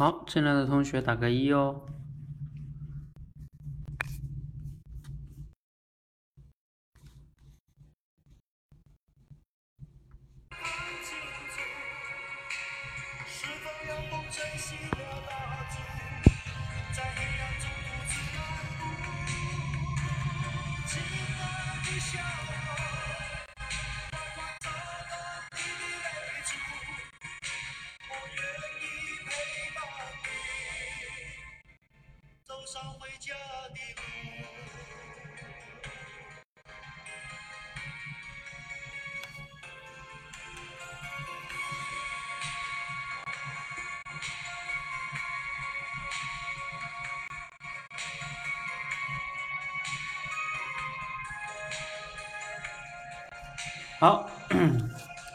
好，进来的同学打个一哦。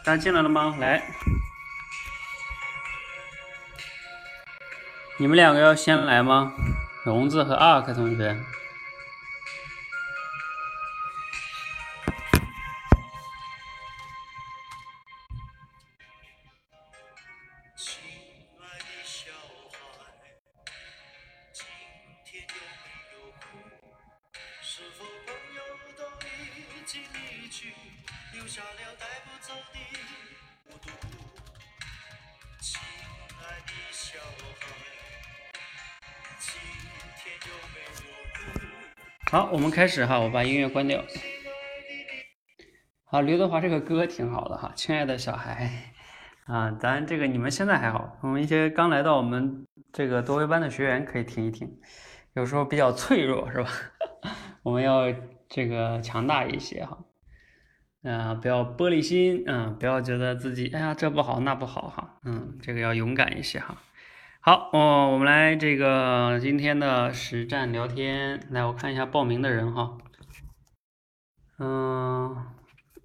大家进来了吗？来，你们两个要先来吗？荣子和阿克同学。我们开始哈，我把音乐关掉。好，刘德华这个歌挺好的哈，亲爱的小孩 啊，咱这个你们现在还好，我们一些刚来到我们这个多维班的学员可以听一听，有时候比较脆弱是吧？我们要这个强大一些哈，啊，不要玻璃心，嗯，不要觉得自己哎呀这不好那不好哈，嗯，这个要勇敢一些哈。好哦，我们来这个今天的实战聊天。来，我看一下报名的人哈。嗯，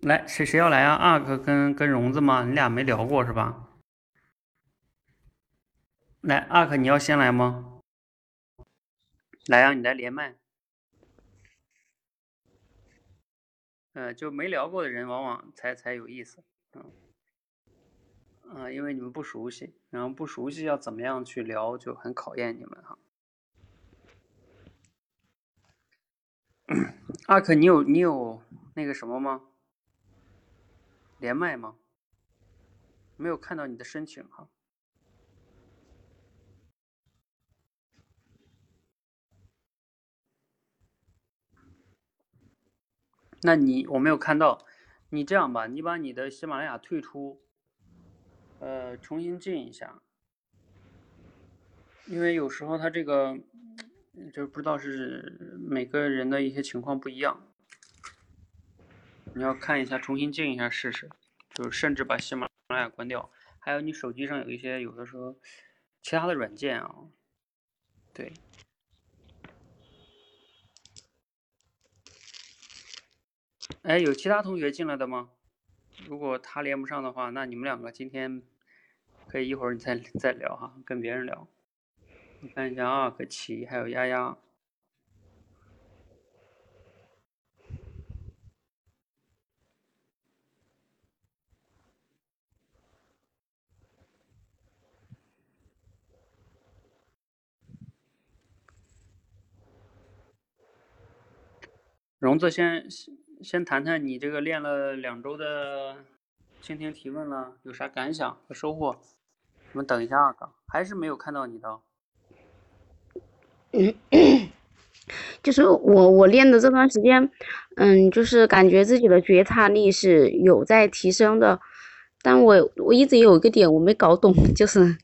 来，谁谁要来啊？阿克跟跟荣子吗？你俩没聊过是吧？来，阿克你要先来吗？来啊，你来连麦。嗯，就没聊过的人，往往才才有意思。嗯。啊，因为你们不熟悉，然后不熟悉要怎么样去聊，就很考验你们哈。阿可，你有你有那个什么吗？连麦吗？没有看到你的申请哈。那你我没有看到，你这样吧，你把你的喜马拉雅退出。呃，重新进一下，因为有时候他这个就不知道是每个人的一些情况不一样，你要看一下，重新进一下试试，就是甚至把喜马拉雅关掉，还有你手机上有一些有的时候其他的软件啊，对，哎，有其他同学进来的吗？如果他连不上的话，那你们两个今天可以一会儿你再再聊哈，跟别人聊。你看一下啊，可琪还有丫丫。荣子先。先谈谈你这个练了两周的倾听提问了，有啥感想和收获？我们等一下啊，还是没有看到你的。就是我我练的这段时间，嗯，就是感觉自己的觉察力是有在提升的，但我我一直有一个点我没搞懂，就是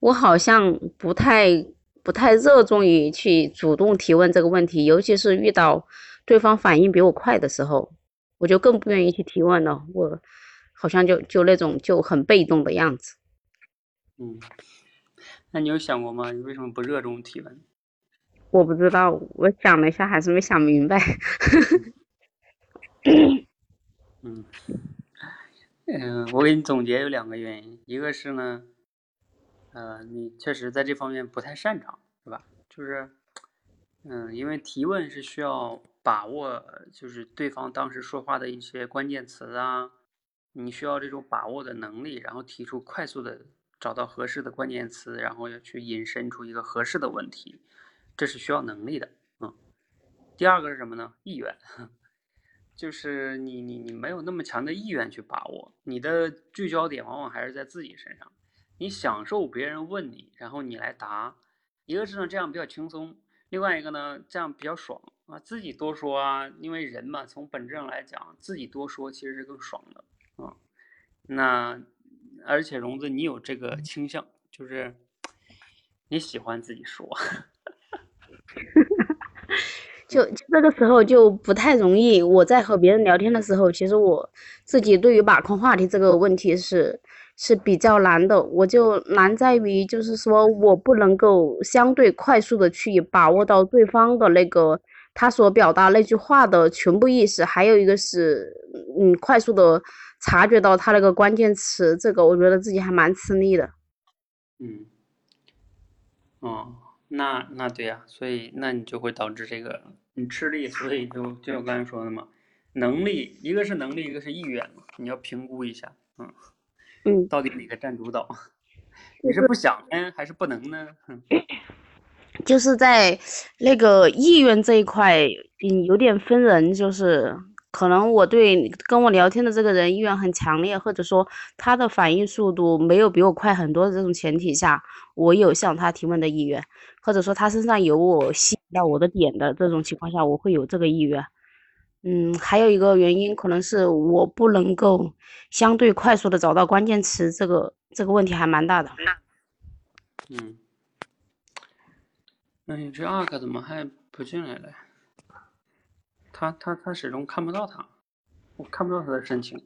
我好像不太不太热衷于去主动提问这个问题，尤其是遇到。对方反应比我快的时候，我就更不愿意去提问了。我好像就就那种就很被动的样子。嗯，那你有想过吗？你为什么不热衷提问？我不知道，我想了一下，还是没想明白。嗯，嗯，我给你总结有两个原因，一个是呢，呃，你确实在这方面不太擅长，是吧？就是，嗯，因为提问是需要。把握就是对方当时说话的一些关键词啊，你需要这种把握的能力，然后提出快速的找到合适的关键词，然后要去引申出一个合适的问题，这是需要能力的。嗯，第二个是什么呢？意愿，就是你你你没有那么强的意愿去把握，你的聚焦点往往还是在自己身上。你享受别人问你，然后你来答，一个是呢这样比较轻松，另外一个呢这样比较爽啊，自己多说啊，因为人嘛，从本质上来讲，自己多说其实是更爽的啊。那而且荣子，你有这个倾向，就是你喜欢自己说，就就这个时候就不太容易。我在和别人聊天的时候，其实我自己对于把控话题这个问题是。是比较难的，我就难在于，就是说我不能够相对快速的去把握到对方的那个他所表达那句话的全部意思，还有一个是，嗯，快速的察觉到他那个关键词，这个我觉得自己还蛮吃力的。嗯，哦，那那对呀，所以那你就会导致这个你吃力，所以就就我刚才说的嘛，能力一个是能力，一个是意愿嘛，你要评估一下，嗯。嗯，到底哪个占主导？你是不想呢，还是不能呢？就是在那个意愿这一块，嗯，有点分人。就是可能我对跟我聊天的这个人意愿很强烈，或者说他的反应速度没有比我快很多的这种前提下，我有向他提问的意愿，或者说他身上有我吸引到我的点的这种情况下，我会有这个意愿。嗯，还有一个原因可能是我不能够相对快速的找到关键词，这个这个问题还蛮大的。嗯，那你这 ark 怎么还不进来了？他他他始终看不到他，我看不到他的申请。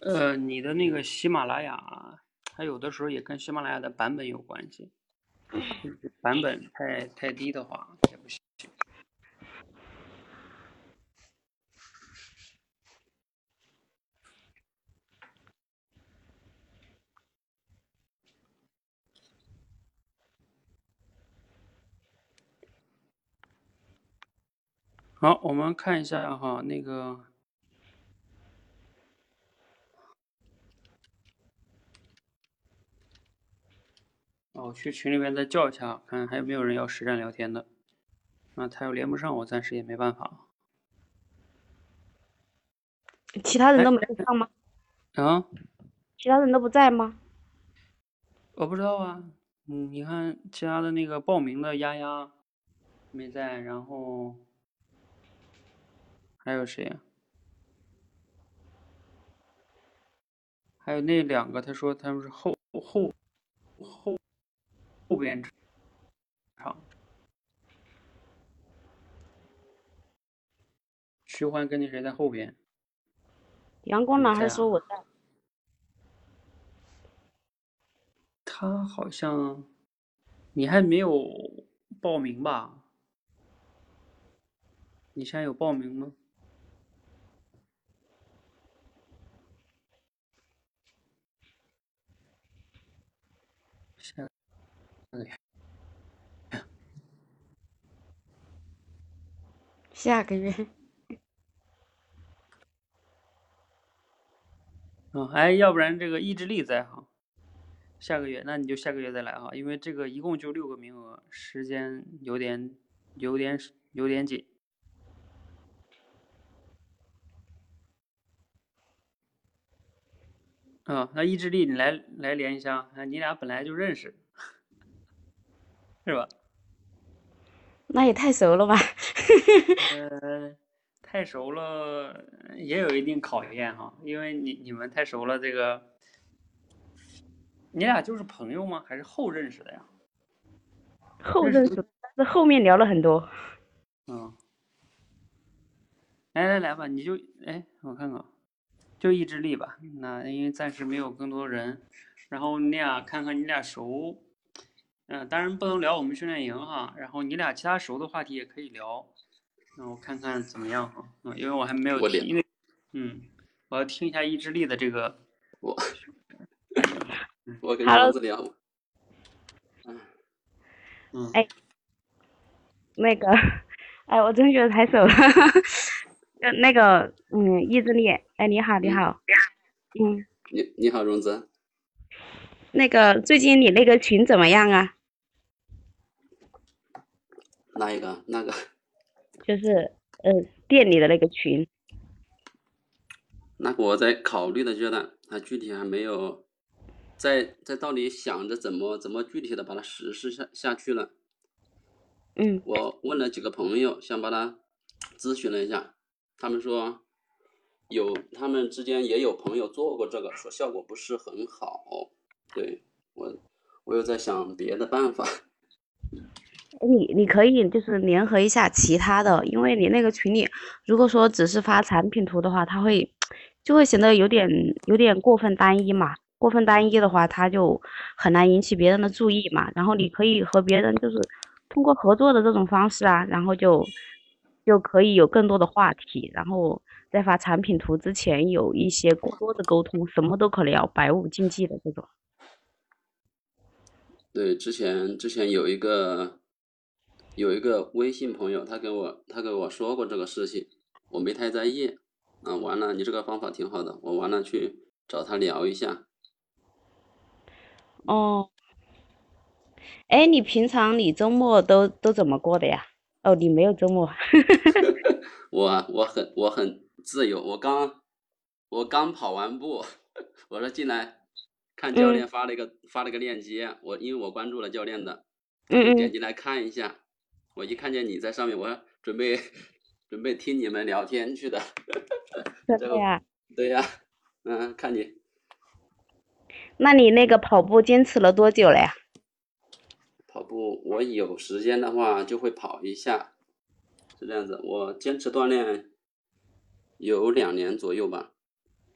呃，你的那个喜马拉雅，它有的时候也跟喜马拉雅的版本有关系。版本太太低的话也不行。好，我们看一下哈，那个。我去群里面再叫一下，看还有没有人要实战聊天的。那他要连不上，我暂时也没办法。其他人都没上吗？啊？其他人都不在吗？我不知道啊。嗯，你看其他的那个报名的丫丫没在，然后还有谁呀？还有那两个，他说他们是后后后。后边场，徐欢跟那谁在后边？阳光男孩说我在。他好像，你还没有报名吧？你现在有报名吗？下。下个月。嗯，哎，要不然这个意志力在哈，下个月，那你就下个月再来哈，因为这个一共就六个名额，时间有点有点有点紧。啊，那意志力你来来连一下，啊，你俩本来就认识。是吧？那也太熟了吧？呃，太熟了也有一定考验哈，因为你你们太熟了，这个你俩就是朋友吗？还是后认识的呀？后认识，但是后面聊了很多。嗯。来来来吧，你就哎，我看看，就意志力吧。那因为暂时没有更多人，然后你俩看看你俩熟。嗯，当然不能聊我们训练营哈，然后你俩其他熟的话题也可以聊，那我看看怎么样哈，嗯，因为我还没有听，因为，嗯，我要听一下意志力的这个，我，我跟桃子聊，嗯，嗯，哎，那个，哎，我真觉得太熟了，呃，那个，嗯，意志力，哎，你好，你好，嗯，你你好，荣子，那个最近你那个群怎么样啊？哪一个？那个？就是呃，店里的那个群。那个我在考虑的阶段，还具体还没有，在在到底想着怎么怎么具体的把它实施下下去了。嗯。我问了几个朋友，想把它咨询了一下。他们说，有他们之间也有朋友做过这个，说效果不是很好。对我，我又在想别的办法。你你可以就是联合一下其他的，因为你那个群里，如果说只是发产品图的话，它会就会显得有点有点过分单一嘛。过分单一的话，它就很难引起别人的注意嘛。然后你可以和别人就是通过合作的这种方式啊，然后就。就可以有更多的话题，然后在发产品图之前有一些过多的沟通，什么都可聊，百无禁忌的这种。对，之前之前有一个有一个微信朋友，他跟我他跟我说过这个事情，我没太在意。啊，完了，你这个方法挺好的，我完了去找他聊一下。哦，哎，你平常你周末都都怎么过的呀？哦，你没有周末。我我很我很自由，我刚我刚跑完步，我说进来看教练发了一个发了个链接，我因为我关注了教练的，嗯点进来看一下，我一看见你在上面，我准备准备听你们聊天去的。对呀。对呀，嗯，看你。那你那个跑步坚持了多久了呀？跑步，我有时间的话就会跑一下，是这样子。我坚持锻炼有两年左右吧。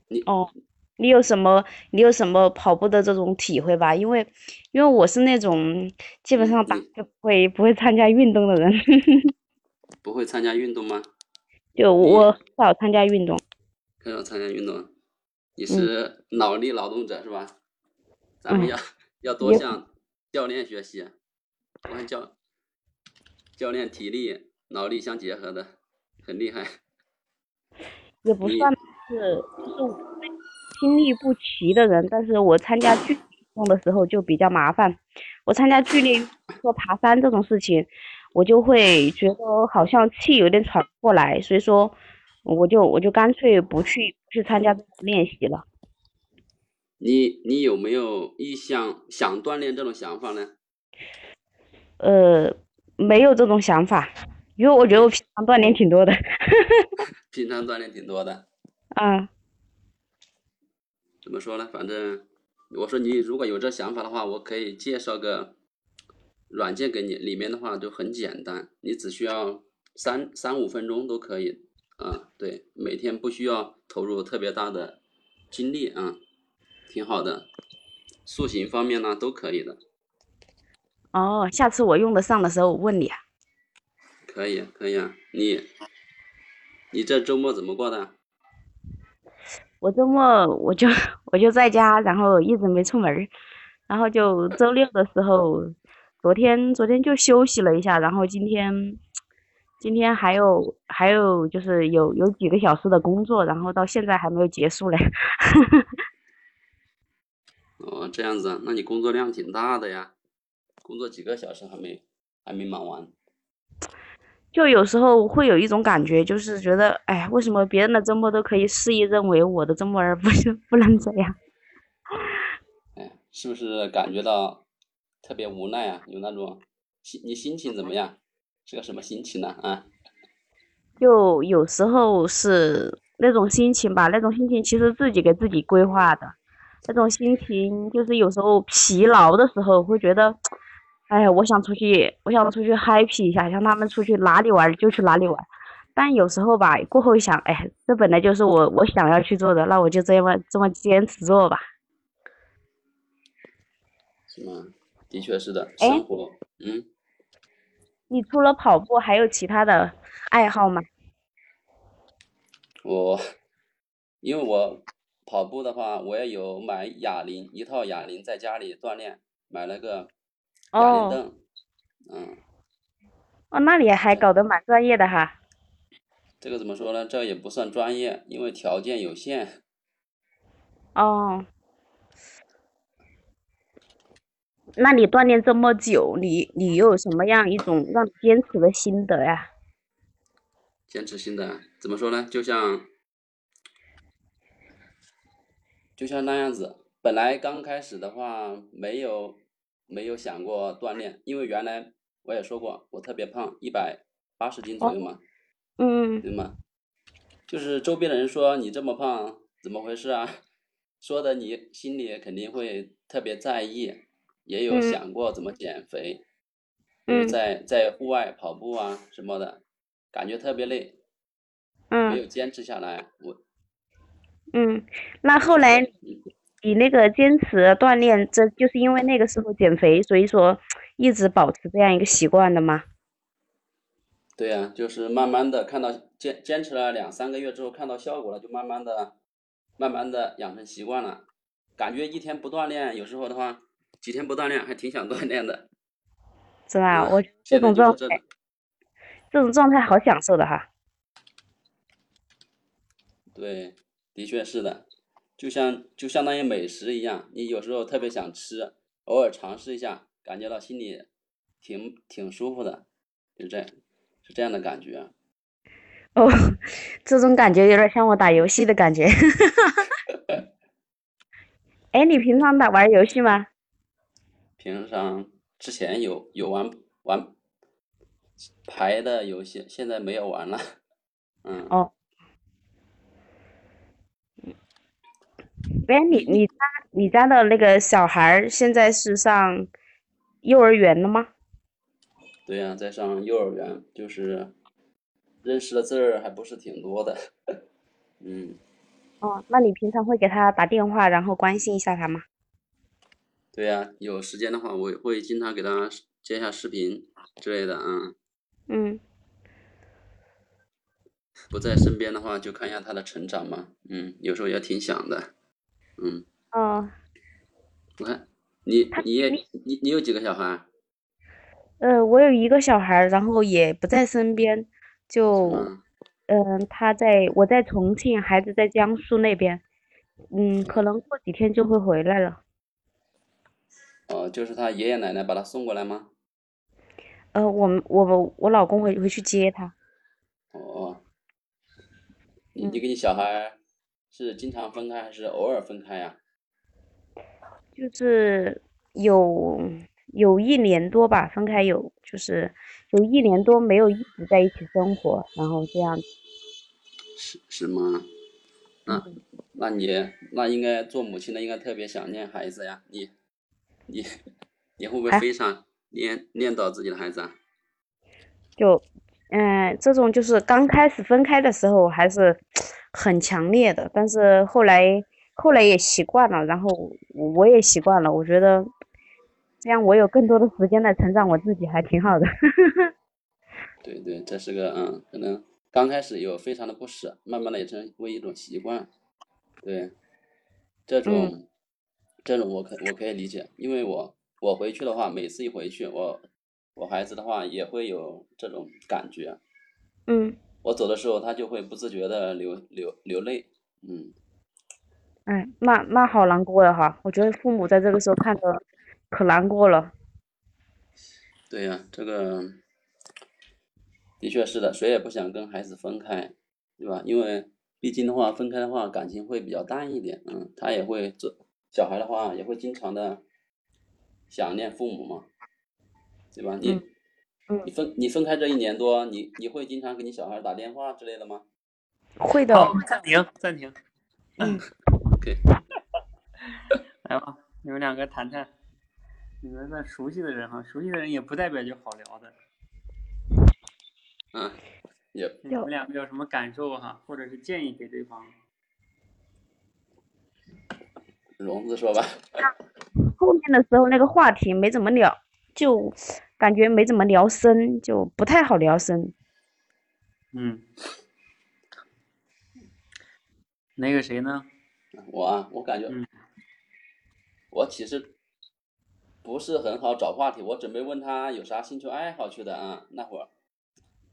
你哦，你有什么你有什么跑步的这种体会吧？因为因为我是那种基本上打就不会不会参加运动的人。不会参加运动吗？就我很少参加运动。很少参加运动，你是脑力劳动者是吧？咱们要要多向教练学习。我看教教练体力脑力相结合的，很厉害。也不算是，就是心力不齐的人，但是我参加剧烈运动的时候就比较麻烦。我参加剧烈说爬山这种事情，我就会觉得好像气有点喘不过来，所以说我就我就干脆不去去参加练习了。你你有没有意向想锻炼这种想法呢？呃，没有这种想法，因为我觉得我平常锻炼挺多的。平常锻炼挺多的。啊。怎么说呢？反正我说你如果有这想法的话，我可以介绍个软件给你，里面的话就很简单，你只需要三三五分钟都可以。啊，对，每天不需要投入特别大的精力啊，挺好的。塑形方面呢，都可以的。哦，下次我用得上的时候我问你啊。可以，可以啊。你，你这周末怎么过的？我周末我就 我就在家，然后一直没出门，然后就周六的时候，昨天昨天就休息了一下，然后今天今天还有还有就是有有几个小时的工作，然后到现在还没有结束嘞。哦，这样子，那你工作量挺大的呀。工作几个小时还没还没忙完，就有时候会有一种感觉，就是觉得，哎，为什么别人的周末都可以肆意认为我的周末而不是 不能这样？哎，是不是感觉到特别无奈啊？有那种心，你心情怎么样？是个什么心情呢？啊？就有时候是那种心情吧，那种心情其实自己给自己规划的，那种心情就是有时候疲劳的时候会觉得。哎，我想出去，我想出去 happy 一下，像他们出去哪里玩就去哪里玩。但有时候吧，过后一想，哎，这本来就是我我想要去做的，那我就这么这么坚持做吧。是吗？的确是的，生活，嗯。你除了跑步，还有其他的爱好吗？我，因为我跑步的话，我也有买哑铃，一套哑铃在家里锻炼，买了个。哑铃凳，嗯，哦，那你还搞得蛮专业的哈。这个怎么说呢？这也不算专业，因为条件有限。哦，那你锻炼这么久，你你有什么样一种让你坚持的心得呀？坚持心得怎么说呢？就像就像那样子，本来刚开始的话没有没有想过锻炼，因为原来我也说过我特别胖，一百八十斤左右嘛，嗯对吗？就是周边的人说你这么胖，怎么回事啊？说的你心里肯定会特别在意，也有嗯想过怎么减肥，嗯在在户外跑步啊什么的，感觉特别累，嗯没嗯有坚持下来。我嗯，那后来你你那个坚持锻炼，这就是因为那个时候减肥，所以说一直保持这样一个习惯的吗？对呀、就是慢慢的看到坚坚持了两三个月之后，看到效果了，就慢慢的、慢慢的养成习惯了。感觉一天不锻炼，有时候的话，几天不锻炼还挺想锻炼的。是吧？嗯我这种状态这种状态好享受的哈。对，的确是的，就像就相当于美食一样，你有时候特别想吃，偶尔尝试一下，感觉到心里挺挺舒服的，就这样，是这样的感觉。哦，这种感觉有点像我打游戏的感觉。哎，你平常打玩游戏吗？平常之前有有玩玩牌的游戏，现在没有玩了。嗯，哦，哎，你你家你家的那个小孩儿现在是上幼儿园了吗？对呀、在上幼儿园，就是认识的字儿还不是挺多的。嗯，哦，那你平常会给他打电话，然后关心一下他吗？对呀、有时间的话，我也会经常给他接一下视频之类的。啊，嗯，不在身边的话，就看一下他的成长嘛。嗯，有时候也挺想的。嗯，哦，我看你你也你你有几个小孩？呃，我有一个小孩，然后也不在身边，就，嗯，嗯、他在我在重庆，孩子在江苏那边，嗯，可能过几天就会回来了。哦，就是他爷爷奶奶把他送过来吗？呃，我们我我老公会会去接他。哦，你你跟你小孩是经常分开还是偶尔分开呀？就是有有一年多吧，分开有就是有一年多没有一直在一起生活，然后这样，是是吗？那那你那应该做母亲的应该特别想念孩子呀，你你你会不会哎非常念念叨自己的孩子啊？就嗯、这种就是刚开始分开的时候还是很强烈的，但是后来后来也习惯了，然后我我也习惯了，我觉得这样我有更多的时间来成长我自己，还挺好的。对对，这是个嗯，可能刚开始有非常的不舍，慢慢的也成为一种习惯。对，这种、这种我可我可以理解，因为我我回去的话，每次一回去，我我孩子的话也会有这种感觉。嗯，我走的时候，他就会不自觉的流流流泪。嗯，哎，那那好难过呀哈，我觉得父母在这个时候看着可难过了。对呀，这个的确是的，谁也不想跟孩子分开，对吧？因为毕竟的话，分开的话感情会比较淡一点。嗯，他也会这小孩的话，也会经常的想念父母嘛，对吧？你、嗯嗯你分你分开这一年多，你你会经常给你小孩打电话之类的吗会的，好，暂停，暂停。嗯？OK，来吧，你们两个谈谈，你们的熟悉的人哈，熟悉的人也不代表就好聊的。嗯，也你们两个有什么感受哈，或者是建议给对方？荣子说吧。后面的时候那个话题没怎么聊，就感觉没怎么聊深，就不太好聊深。嗯，那个谁呢？我啊，我感觉嗯我其实不是很好找话题，我准备问他有啥兴趣爱好去的啊，那会儿，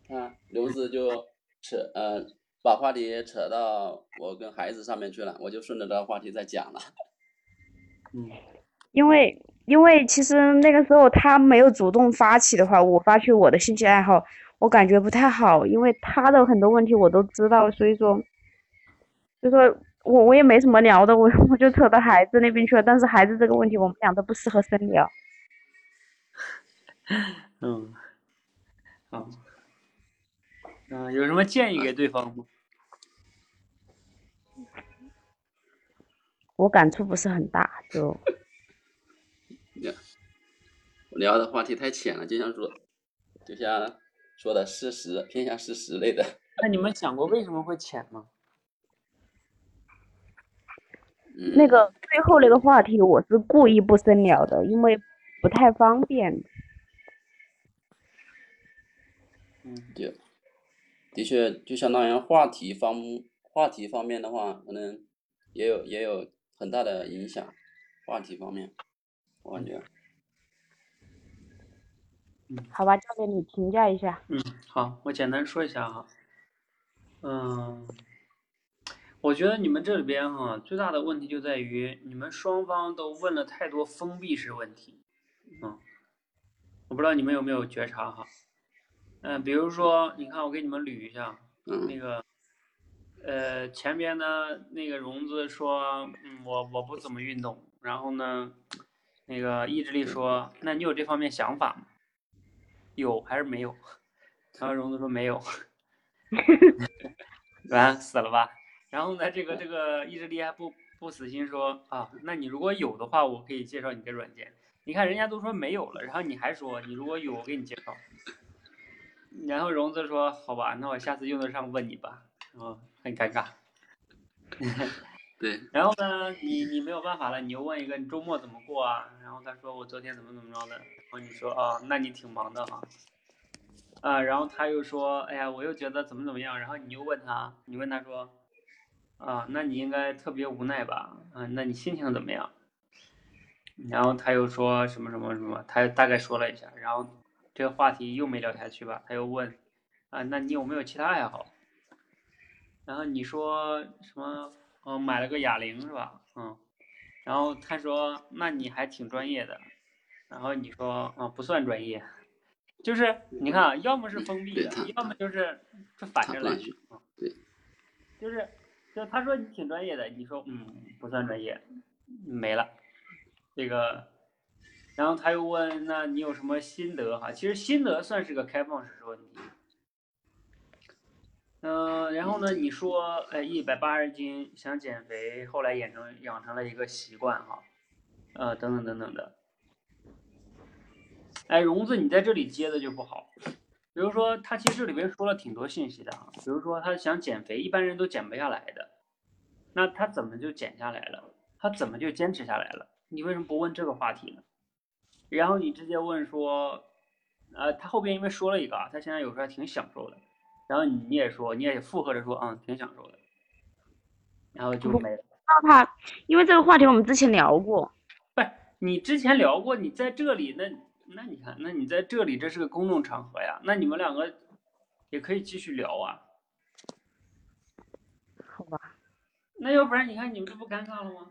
他刘子就扯呃把话题扯到我跟孩子上面去了，我就顺着这个话题再讲了。嗯因为因为其实那个时候他没有主动发起的话，我发去我的兴趣爱好，我感觉不太好，因为他的很多问题我都知道，所以说，所以说我我也没什么聊的，我我就扯到孩子那边去了。但是孩子这个问题，我们俩都不适合深聊。嗯，好，嗯、有什么建议给对方吗？我感触不是很大，就聊的话题太浅了，就像说，就像说的事实偏向事实类的。那你们想过为什么会浅吗？嗯，那个最后那个话题，我是故意不深聊的，因为不太方便。嗯对的确就相当于话题方话题方面的话，可能也有也有很大的影响。话题方面，我感觉。好吧，交给你评价一下。嗯，好，我简单说一下哈。嗯，我觉得你们这里边哈最大的问题就在于你们双方都问了太多封闭式问题。嗯，我不知道你们有没有觉察哈。嗯，比如说，你看我给你们捋一下，嗯那个，呃，前边呢，那个荣子说，嗯，我我不怎么运动，然后呢，那个意志力说，那你有这方面想法吗？有还是没有？然后荣子说没有，完死了吧？然后呢，这个这个意志力还不不死心说啊，那你如果有的话，我可以介绍你个软件。你看人家都说没有了，然后你还说你如果有，我给你介绍。然后荣子说好吧，那我下次用得上问你吧。嗯很尴尬。对，然后呢，你你没有办法了，你又问一个你周末怎么过啊？然后他说我昨天怎么怎么着的，然后你说啊，那你挺忙的哈。啊，然后他又说，哎呀，我又觉得怎么怎么样，然后你又问他，你问他说，啊，那你应该特别无奈吧？啊，那你心情怎么样？然后他又说什么什么什么，他大概说了一下，然后这个话题又没聊下去吧？他又问，啊，那你有没有其他爱好？然后你说什么？嗯，买了个哑铃是吧？嗯，然后他说，那你还挺专业的。然后你说，啊，不算专业，就是你看啊，要么是封闭的，要么就是就反着来对，就是就他说你挺专业的，你说嗯不算专业，没了。这个，然后他又问，那你有什么心得哈？其实心得算是个开放式问题。嗯、然后呢，你说，哎，一百八十斤想减肥，后来养成养成了一个习惯哈，呃，等等等等的。哎，荣子，你在这里接的就不好。比如说，他其实这里边说了挺多信息的啊，比如说他想减肥，一般人都减不下来的，那他怎么就减下来了？他怎么就坚持下来了？你为什么不问这个话题呢？然后你直接问说，呃，他后边因为说了一个啊，他现在有时候还挺享受的，然后你也说，你也附和着说，嗯，挺享受的，然后就没了。那他，因为这个话题我们之前聊过，不是你之前聊过，你在这里，那那你看，那你在这里，这是个公众场合呀，那你们两个也可以继续聊啊。好吧？那要不然你看你们这不尴尬了吗？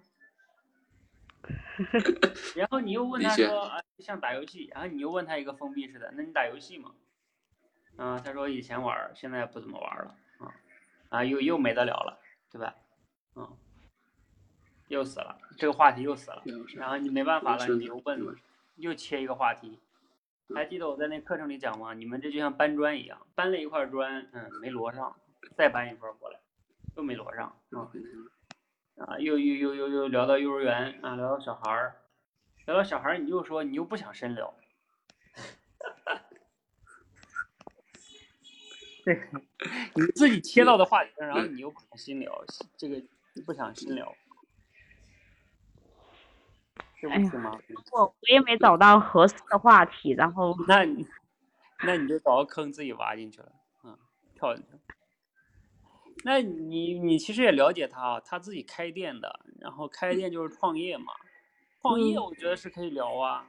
然后你又问他说啊，像打游戏，然后你又问他一个封闭式的，那你打游戏吗？啊，他说以前玩儿，现在不怎么玩儿了啊，啊又又没得聊了，对吧？嗯，又死了，这个话题又死了。然后你没办法了，你又问，又切一个话题。还记得我在那课程里讲吗？你们这就像搬砖一样，搬了一块砖，嗯，没摞上，再搬一块过来，又没摞上，啊、啊，又又又又又聊到幼儿园啊，聊到小孩儿，聊到小孩儿，你又说你又不想深聊，对，你自己切到的话题上，然后你又不想深聊，这个不想深聊，是不是吗？我我也没找到合适的话题，然后那你那你就找个坑自己挖进去了，嗯，跳进去。那你你其实也了解他啊，他自己开店的，然后开店就是创业嘛，创业嗯我觉得是可以聊啊。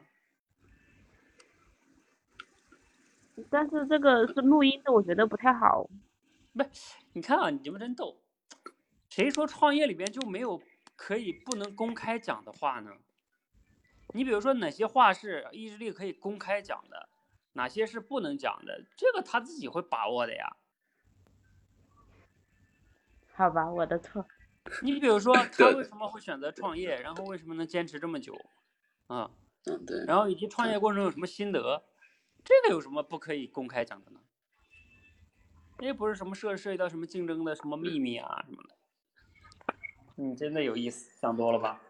但是这个是录音的，我觉得不太好。不，你看啊，你们真逗。谁说创业里边就没有可以不能公开讲的话呢？你比如说哪些话是意志力可以公开讲的，哪些是不能讲的，这个他自己会把握的呀。好吧，我的错。你比如说 他为什么会选择创业，然后为什么能坚持这么久，啊，嗯，对。然后以及创业过程有什么心得，这个有什么不可以公开讲的呢？这不是什么涉涉及到什么竞争的什么秘密啊什么的。你真的有意思，想多了吧？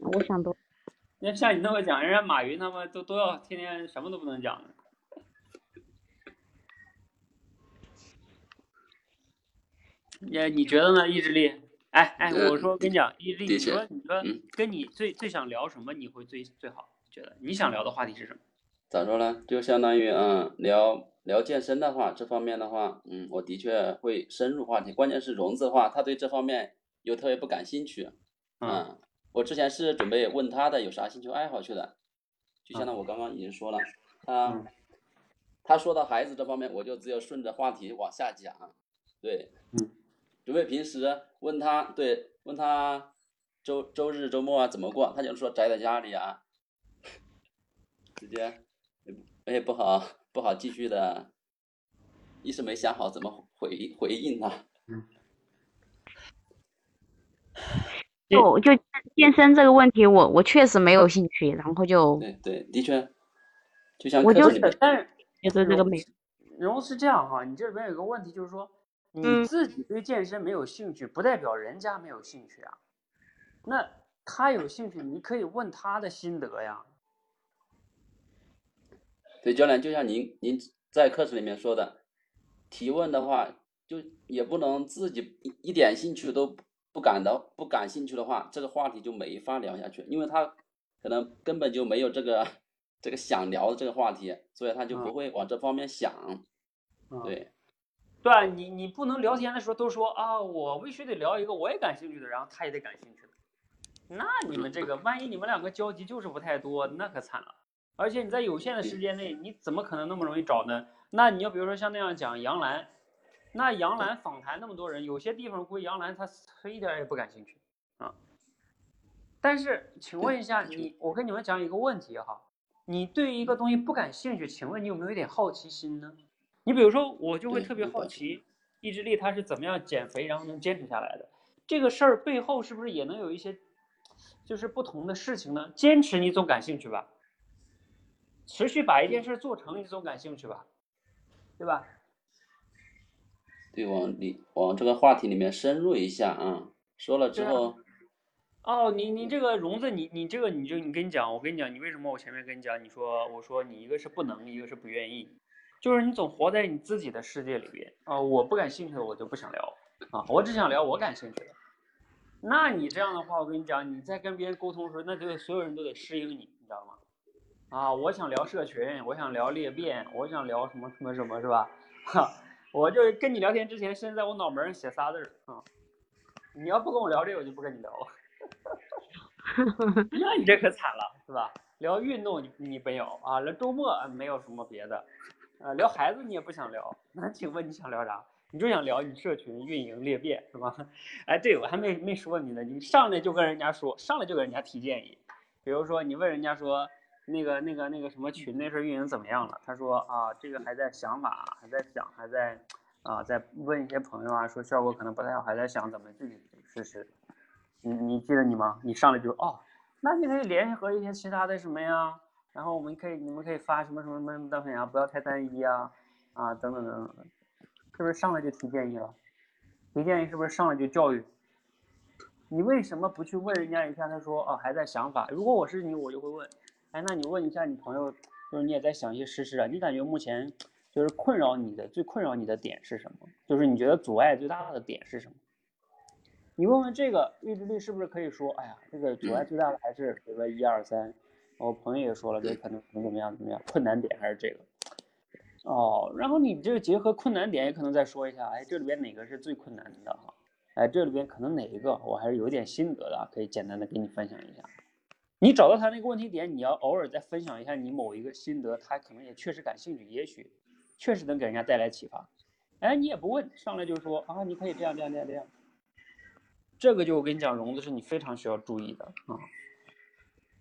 我想多。那像你那么讲，人家马云他们都都要天天什么都不能讲。你你觉得呢？意志力？哎哎，我说跟你讲，意志力，你说你说跟你最最想聊什么？你会最最好？觉得你想聊的话题是什么？咋说呢？就相当于嗯，聊聊健身的话，这方面的话，嗯，我的确会深入话题。关键是融资的话，他对这方面又特别不感兴趣。嗯，我之前是准备问他的有啥兴趣爱好去的，就相当于我刚刚已经说了，他他说到孩子这方面，我就只有顺着话题往下讲。对，嗯，准备平时问他，对，问他周周日周末啊怎么过，他就说宅在家里啊，直接。也不好，不好继续的，一时没想好怎么回回应他。嗯。就就健身这个问题，我我确实没有兴趣，然后就。对对，的确。就像我就是，但是就是这个没。然后是这样哈，你这里边有个问题，就是说你自己对健身没有兴趣，不代表人家没有兴趣啊。那他有兴趣，你可以问他的心得呀。对教练，就像您您在课程里面说的，提问的话，就也不能自己一一点兴趣都不感到不感兴趣的话，这个话题就没法聊下去，因为他可能根本就没有这个这个想聊的这个话题，所以他就不会往这方面想。对，对啊，你你不能聊天的时候都说啊，我必须得聊一个我也感兴趣的，然后他也得感兴趣的，那你们这个万一你们两个交集就是不太多，那可惨了。而且你在有限的时间内，你怎么可能那么容易找呢？那你要比如说像那样讲杨澜，那杨澜访谈那么多人，有些地方估计杨澜他他一点也不感兴趣啊。但是，请问一下你，我跟你们讲一个问题哈，你对一个东西不感兴趣，请问你有没有一点好奇心呢？你比如说，我就会特别好奇，意志力它是怎么样减肥，然后能坚持下来的？这个事儿背后是不是也能有一些就是不同的事情呢？坚持你总感兴趣吧？持续把一件事做成，你总感兴趣吧，对吧？对，往里往这个话题里面深入一下啊，说了之后，哦，你你这个融子，你你这个你就你跟你讲，我跟你讲，你为什么我前面跟你讲，你说我说你一个是不能，一个是不愿意，就是你总活在你自己的世界里边啊，我不感兴趣的我就不想聊啊，我只想聊我感兴趣的。那你这样的话，我跟你讲，你在跟别人沟通的时候，那就所有人都得适应你？啊，我想聊社群，我想聊裂变，我想聊什么什么什么，是吧？哈，我就跟你聊天之前，先在我脑门上写仨字儿啊。你要不跟我聊这个，我就不跟你聊了。那你这可惨了，是吧？聊运动你你没有啊？聊周末没有什么别的，呃，聊孩子你也不想聊。那请问你想聊啥？你就想聊你社群运营裂变是吧？哎，对我还没没说你呢，你上来就跟人家说，上来就给人家提建议，比如说你问人家说。那个、那个、那个什么群那事儿运营怎么样了？他说啊，这个还在想法，还在想，还在啊，在问一些朋友啊，说效果可能不太好，还在想怎么自己试试。你你记得你吗？你上来就哦，那你可以联系和一些其他的什么呀？然后我们可以，你们可以发什么什么什么单品啊，不要太单一啊，啊等等等等，是不是上来就提建议了？提建议是不是上来就教育？你为什么不去问人家一下？他说哦，还在想法。如果我是你，我就会问。哎，那你问一下你朋友，就是你也在想一些实施啊？你感觉目前就是困扰你的最困扰你的点是什么？就是你觉得阻碍最大的点是什么？你问问这个意志力是不是可以说，哎呀，这个阻碍最大的还是比如说一二三，我朋友也说了，这可能怎么怎么样怎么样，困难点还是这个。哦，然后你这个结合困难点也可能再说一下，哎，这里边哪个是最困难的哈？哎，这里边可能哪一个我还是有点心得的，可以简单的给你分享一下。你找到他那个问题点，你要偶尔再分享一下你某一个心得，他可能也确实感兴趣，也许确实能给人家带来启发。哎，你也不问，上来就说啊，你可以这样这样这样这样。这个就我跟你讲，融子是你非常需要注意的啊。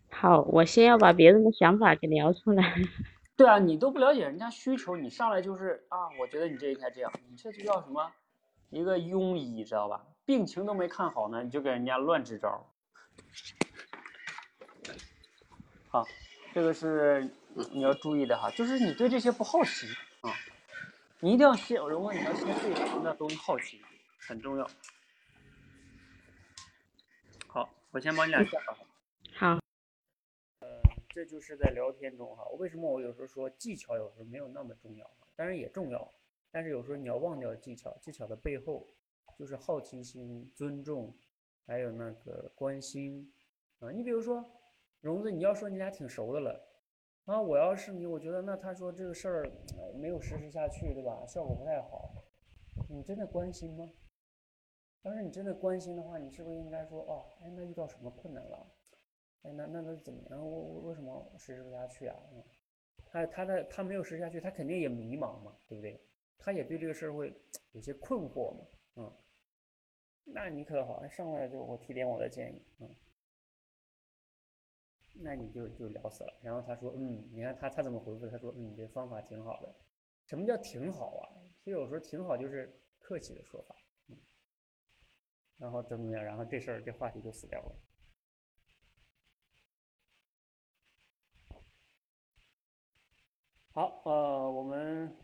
好，我先要把别人的想法给聊出来。对啊，你都不了解人家需求，你上来就是啊，我觉得你这应该这样，你这就叫什么？一个庸医，知道吧？病情都没看好呢，你就给人家乱支招。好，这个是你要注意的哈，就是你对这些不好奇啊，你一定要先，如果你要先对什么的东西好奇，很重要。好，我先帮你俩下。好。呃，这就是在聊天中哈，为什么我有时候说技巧有时候没有那么重要当然也重要。但是有时候你要忘掉技巧，技巧的背后就是好奇心、尊重，还有那个关心啊。你比如说，荣子，你要说你俩挺熟的了啊，我要是你，我觉得那他说这个事儿没有实施下去，对吧？效果不太好，你真的关心吗？要是你真的关心的话，你是不是应该说哦，哎，那遇到什么困难了？哎，那那那怎么样？我我为什么实施不下去啊？嗯他他的他没有实施下去，他肯定也迷茫嘛，对不对？他也对这个事儿会有些困惑嘛，嗯，那你可好，上来就我提点我的建议，嗯，那你就就聊死了。然后他说，嗯，你看他他怎么回复？他说，嗯，你这方法挺好的。什么叫挺好啊？其实有时候挺好就是客气的说法，嗯，然后怎么样？然后这事儿这话题就死掉了。好，呃，我们。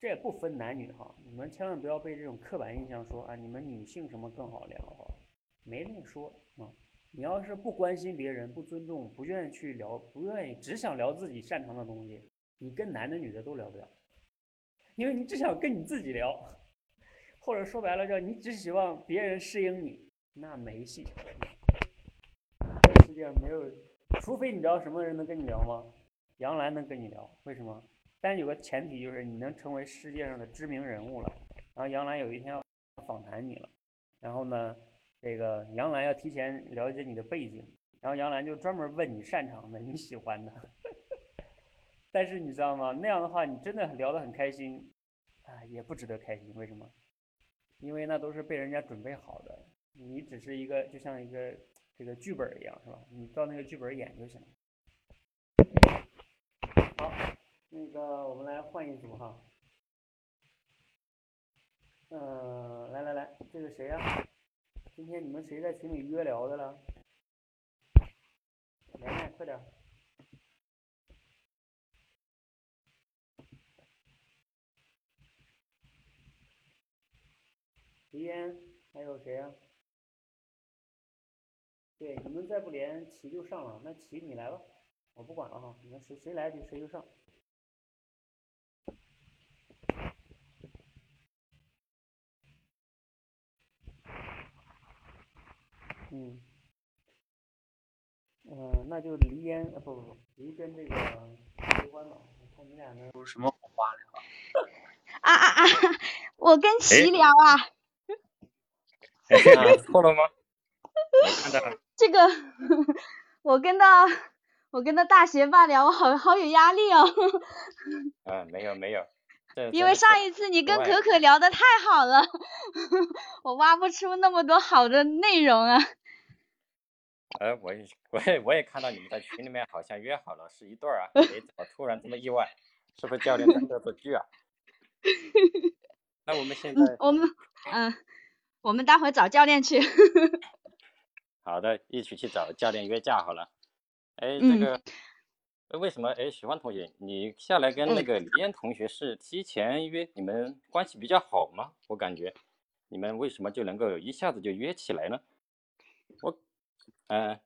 这也不分男女哈，你们千万不要被这种刻板印象说啊，你们女性什么更好聊哈，没那么说啊。你要是不关心别人，不尊重，不愿意去聊，不愿意只想聊自己擅长的东西，你跟男的女的都聊不了，因为你只想跟你自己聊，或者说白了叫你只希望别人适应你，那没戏。世界上没有，除非你知道什么人能跟你聊吗？杨澜能跟你聊，为什么？但有个前提就是你能成为世界上的知名人物了，然后杨澜有一天要访谈你了，然后呢，这个杨澜要提前了解你的背景，然后杨澜就专门问你擅长的、你喜欢的。但是你知道吗？那样的话，你真的聊得很开心，啊，也不值得开心。为什么？因为那都是被人家准备好的，你只是一个就像一个这个剧本一样，是吧？你照那个剧本演就行了。好那个，我们来换一组哈。嗯，来来来，这个谁呀？今天你们谁在群里约聊的了？连麦，快点。李嫣，还有谁呀？对，你们再不连，棋就上了。那棋你来吧，我不管了哈，你们谁谁来就谁就上。嗯，嗯，那就离烟啊，不不不，离跟这个吧。我看你俩呢有什么火花呢？啊啊啊！我跟齐聊啊。错了吗？这个，我跟他，我跟他大学霸聊，我好好有压力哦。嗯，没有没有。因为上一次你跟可可聊的太好了，我挖不出那么多好的内容啊。哎，我也 我也我也看到你们在群里面好像约好了是一对儿啊，哎，怎么突然这么意外？是不是教练在 恶作剧啊？那我们现在，我们嗯，我们待会找教练去。好的，一起去找教练约架好了。哎，这个为什么？哎，许欢同学，你下来跟那个李嫣同学是提前约，你们关系比较好吗？我感觉你们为什么就能够一下子就约起来呢？我。嗯，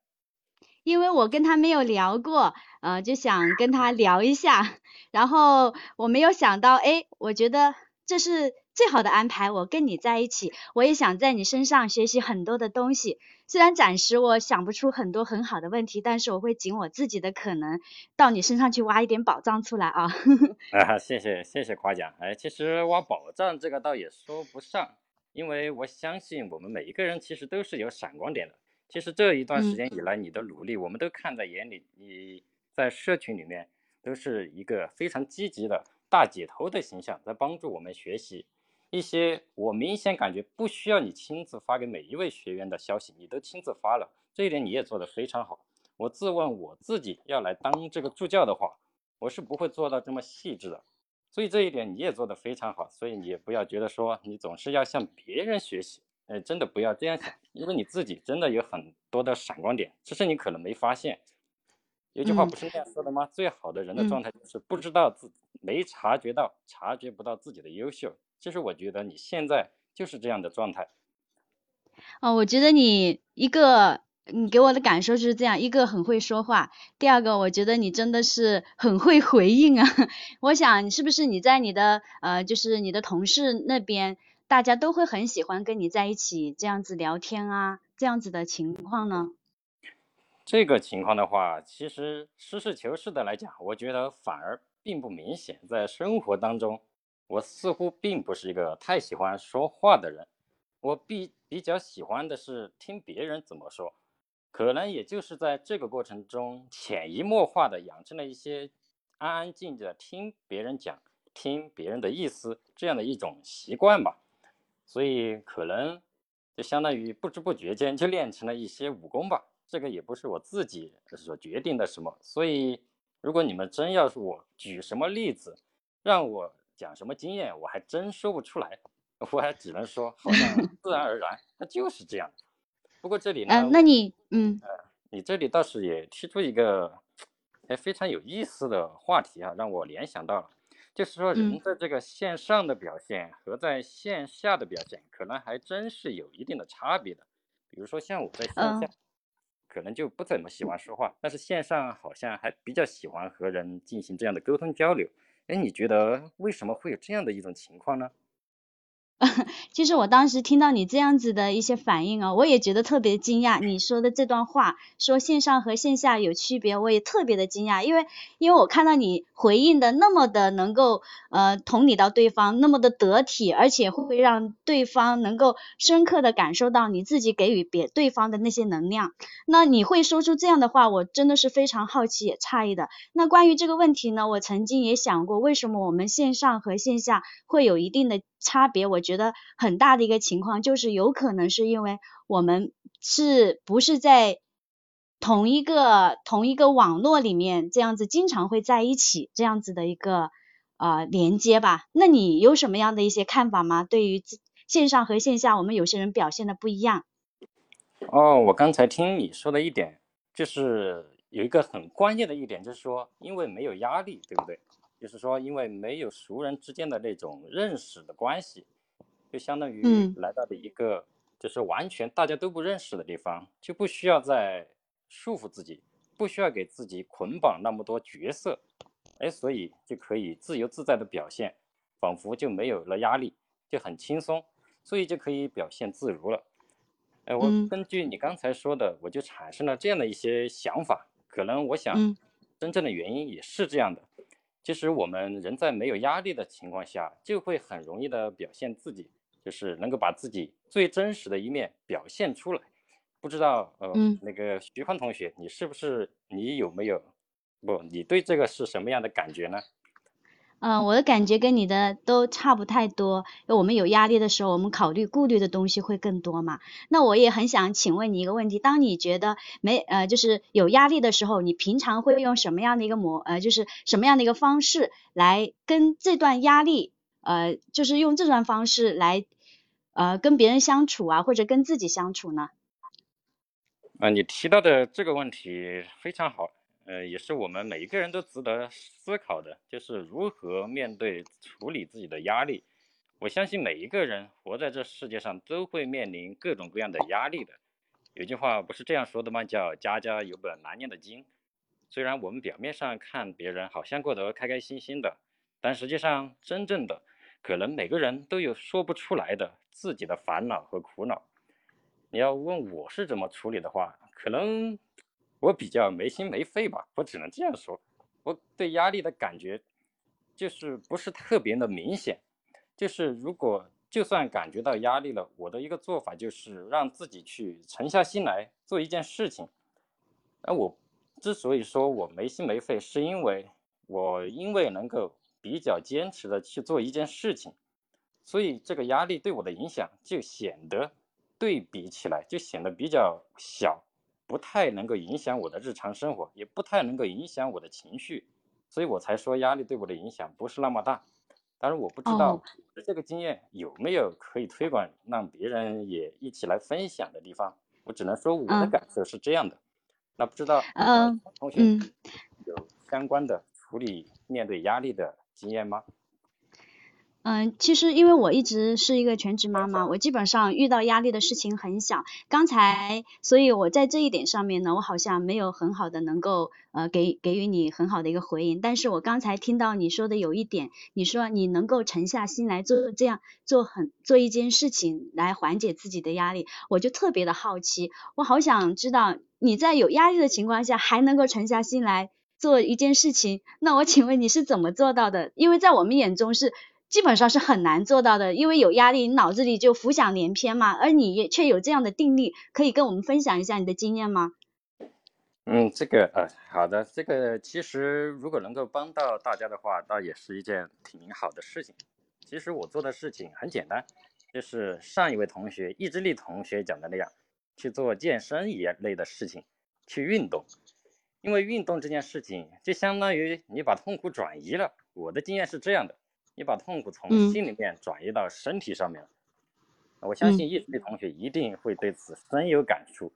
因为我跟他没有聊过，呃，就想跟他聊一下，然后我没有想到，哎，我觉得这是最好的安排，我跟你在一起，我也想在你身上学习很多的东西。虽然暂时我想不出很多很好的问题，但是我会尽我自己的可能，到你身上去挖一点宝藏出来啊。啊，谢谢谢谢夸奖，哎，其实挖宝藏这个倒也说不上，因为我相信我们每一个人其实都是有闪光点的。其实这一段时间以来，你的努力我们都看在眼里。你在社群里面都是一个非常积极的，大姐头的形象，在帮助我们学习一些我明显感觉不需要你亲自发给每一位学员的消息，你都亲自发了，这一点你也做得非常好。我自问我自己要来当这个助教的话，我是不会做到这么细致的。所以这一点你也做得非常好，所以你也不要觉得说你总是要向别人学习，哎，真的不要这样想，因为你自己真的有很多的闪光点，只是你可能没发现。有句话不是这样说的吗？最好的人的状态就是不知道自没察觉到、察觉不到自己的优秀。其实我觉得你现在就是这样的状态。哦，我觉得你一个。你给我的感受就是这样，一个很会说话，第二个我觉得你真的是很会回应啊。我想是不是你在你的呃，就是你的同事那边，大家都会很喜欢跟你在一起这样子聊天啊，这样子的情况呢？这个情况的话，其实实事求是的来讲，我觉得反而并不明显。在生活当中，我似乎并不是一个太喜欢说话的人，我比比较喜欢的是听别人怎么说。可能也就是在这个过程中，潜移默化的养成了一些安安静静的听别人讲、听别人的意思这样的一种习惯吧。所以可能就相当于不知不觉间就练成了一些武功吧。这个也不是我自己所决定的什么。所以如果你们真要是我举什么例子，让我讲什么经验，我还真说不出来。我还只能说，好像 自然而然，那就是这样。不过这里呢，嗯，那你，嗯，呃，你这里倒是也提出一个，哎，非常有意思的话题啊，让我联想到了，就是说人的这个线上的表现和在线下的表现，可能还真是有一定的差别的。比如说像我在线下，可能就不怎么喜欢说话，但是线上好像还比较喜欢和人进行这样的沟通交流。哎，你觉得为什么会有这样的一种情况呢？其实我当时听到你这样子的一些反应啊，我也觉得特别惊讶。你说的这段话，说线上和线下有区别，我也特别的惊讶，因为因为我看到你回应的那么的能够呃同理到对方，那么的得体，而且会让对方能够深刻的感受到你自己给予别对方的那些能量。那你会说出这样的话，我真的是非常好奇也诧异的。那关于这个问题呢，我曾经也想过，为什么我们线上和线下会有一定的。差别，我觉得很大的一个情况就是有可能是因为我们是不是在同一个同一个网络里面这样子经常会在一起这样子的一个呃连接吧？那你有什么样的一些看法吗？对于线上和线下，我们有些人表现的不一样。哦，我刚才听你说的一点，就是有一个很关键的一点，就是说因为没有压力，对不对？就是说，因为没有熟人之间的那种认识的关系，就相当于来到了一个就是完全大家都不认识的地方，就不需要再束缚自己，不需要给自己捆绑那么多角色，哎，所以就可以自由自在的表现，仿佛就没有了压力，就很轻松，所以就可以表现自如了。哎，我根据你刚才说的，我就产生了这样的一些想法，可能我想，真正的原因也是这样的。其实我们人在没有压力的情况下，就会很容易的表现自己，就是能够把自己最真实的一面表现出来。不知道呃，那个徐宽同学，你是不是你有没有不？你对这个是什么样的感觉呢？嗯，我的感觉跟你的都差不太多。我们有压力的时候，我们考虑顾虑的东西会更多嘛。那我也很想请问你一个问题：当你觉得没呃，就是有压力的时候，你平常会用什么样的一个模呃，就是什么样的一个方式来跟这段压力呃，就是用这种方式来呃跟别人相处啊，或者跟自己相处呢？啊，你提到的这个问题非常好。呃，也是我们每一个人都值得思考的，就是如何面对处理自己的压力。我相信每一个人活在这世界上都会面临各种各样的压力的。有句话不是这样说的吗？叫“家家有本难念的经”。虽然我们表面上看别人好像过得开开心心的，但实际上真正的可能每个人都有说不出来的自己的烦恼和苦恼。你要问我是怎么处理的话，可能。我比较没心没肺吧，我只能这样说。我对压力的感觉，就是不是特别的明显。就是如果就算感觉到压力了，我的一个做法就是让自己去沉下心来做一件事情。而我之所以说我没心没肺，是因为我因为能够比较坚持的去做一件事情，所以这个压力对我的影响就显得对比起来就显得比较小，不太能够影响我的日常生活，也不太能够影响我的情绪，所以我才说压力对我的影响不是那么大。当然我不知道这个经验有没有可以推广让别人也一起来分享的地方，我只能说我的感受是这样的。那不知道，嗯，同学有相关的处理面对压力的经验吗？嗯，其实因为我一直是一个全职妈妈，我基本上遇到压力的事情很小。刚才，所以我在这一点上面呢，我好像没有很好的能够呃给给予你很好的一个回应。但是我刚才听到你说的有一点，你说你能够沉下心来做这样做很做一件事情来缓解自己的压力，我就特别的好奇，我好想知道。你在有压力的情况下还能够沉下心来做一件事情，那我请问你是怎么做到的？因为在我们眼中是基本上是很难做到的，因为有压力，你脑子里就浮想联翩嘛，而你也却有这样的定力，可以跟我们分享一下你的经验吗？嗯，这个呃，好的，这个其实如果能够帮到大家的话，倒也是一件挺好的事情。其实我做的事情很简单，就是上一位同学意志力同学讲的那样。去做健身一类的事情，去运动，因为运动这件事情就相当于你把痛苦转移了。我的经验是这样的，你把痛苦从心里面转移到身体上面了。我相信艺术类同学一定会对此深有感触，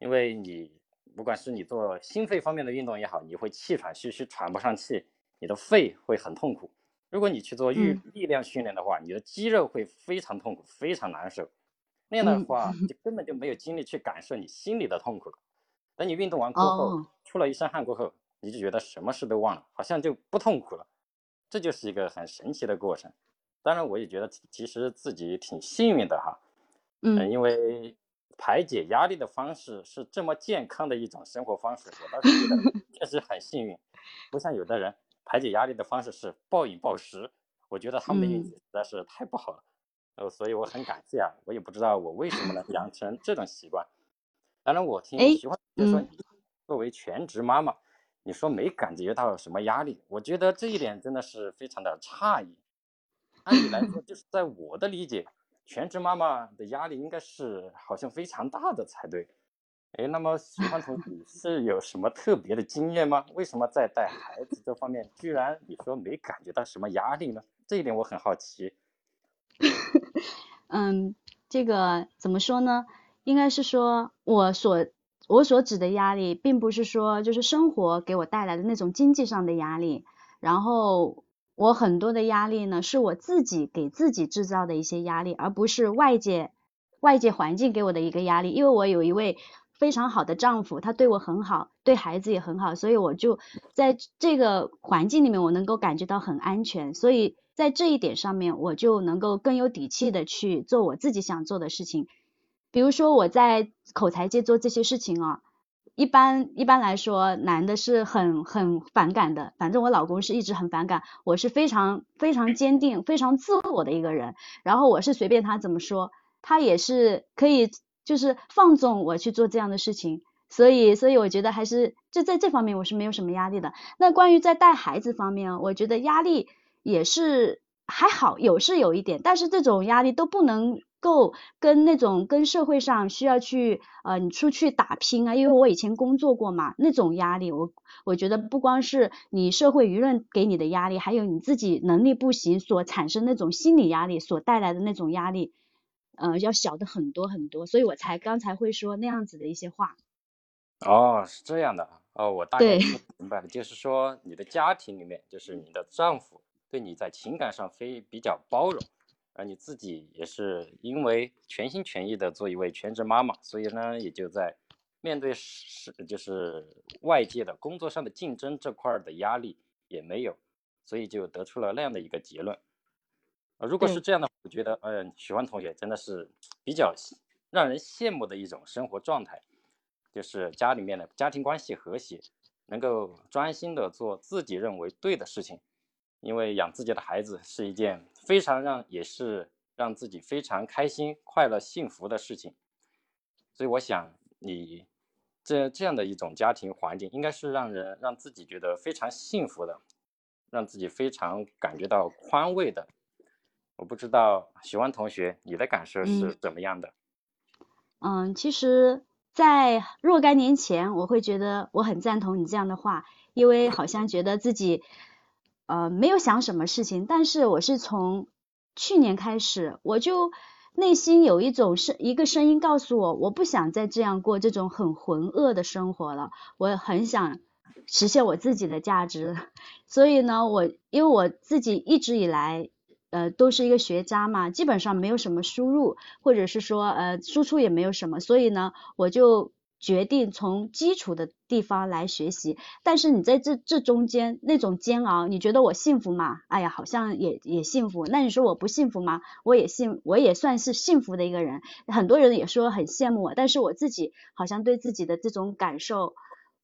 因为你不管是你做心肺方面的运动也好，你会气喘吁吁喘不上气，你的肺会很痛苦。如果你去做力力量训练的话，你的肌肉会非常痛苦，非常难受。那样的话，就根本就没有精力去感受你心里的痛苦了。等你运动完过后，出了一身汗过后，你就觉得什么事都忘了，好像就不痛苦了。这就是一个很神奇的过程。当然，我也觉得其实自己挺幸运的哈。嗯，因为排解压力的方式是这么健康的一种生活方式，我倒是觉得 确实很幸运。不像有的人排解压力的方式是暴饮暴食，我觉得他们的运气实在是太不好了。呃，所以我很感谢啊，我也不知道我为什么能养成这种习惯。当然，我听喜欢就说你作为全职妈妈，你说没感觉到什么压力，我觉得这一点真的是非常的诧异。按理来说，就是在我的理解，全职妈妈的压力应该是好像非常大的才对。哎，那么喜欢同学是有什么特别的经验吗？为什么在带孩子这方面，居然你说没感觉到什么压力呢？这一点我很好奇。嗯，这个怎么说呢？应该是说，我所我所指的压力，并不是说就是生活给我带来的那种经济上的压力。然后我很多的压力呢，是我自己给自己制造的一些压力，而不是外界外界环境给我的一个压力。因为我有一位非常好的丈夫，他对我很好，对孩子也很好，所以我就在这个环境里面，我能够感觉到很安全，所以。在这一点上面，我就能够更有底气的去做我自己想做的事情。比如说我在口才界做这些事情啊，一般一般来说，男的是很很反感的。反正我老公是一直很反感，我是非常非常坚定、非常自我的一个人。然后我是随便他怎么说，他也是可以就是放纵我去做这样的事情。所以，所以我觉得还是就在这方面我是没有什么压力的。那关于在带孩子方面，我觉得压力。也是还好，有是有一点，但是这种压力都不能够跟那种跟社会上需要去呃你出去打拼啊，因为我以前工作过嘛，那种压力我我觉得不光是你社会舆论给你的压力，还有你自己能力不行所产生那种心理压力所带来的那种压力，呃要小的很多很多，所以我才刚才会说那样子的一些话。哦，是这样的哦，我大概明白了，就是说你的家庭里面，就是你的丈夫。对你在情感上非比较包容，而你自己也是因为全心全意的做一位全职妈妈，所以呢，也就在面对是就是外界的工作上的竞争这块的压力也没有，所以就得出了那样的一个结论。啊，如果是这样的，我觉得，嗯，许欢同学真的是比较让人羡慕的一种生活状态，就是家里面的家庭关系和谐，能够专心的做自己认为对的事情。因为养自己的孩子是一件非常让，也是让自己非常开心、快乐、幸福的事情，所以我想你这这样的一种家庭环境，应该是让人让自己觉得非常幸福的。让自己非常感觉到宽慰的。我不知道喜欢同学你的感受是怎么样的？嗯，其实，在若干年前，我会觉得我很赞同你这样的话，因为好像觉得自己呃没有想什么事情，但是我是从去年开始，我就内心有一种声一个声音告诉我，我不想再这样过这种很浑噩的生活了，我很想实现我自己的价值，所以呢，我因为我自己一直以来。呃，都是一个学渣嘛，基本上没有什么输入，或者是说呃输出也没有什么，所以呢，我就决定从基础的地方来学习。但是你在这这中间那种煎熬，你觉得我幸福吗？哎呀，好像也也幸福。那你说我不幸福吗？我也幸，我也算是幸福的一个人。很多人也说很羡慕我，但是我自己好像对自己的这种感受，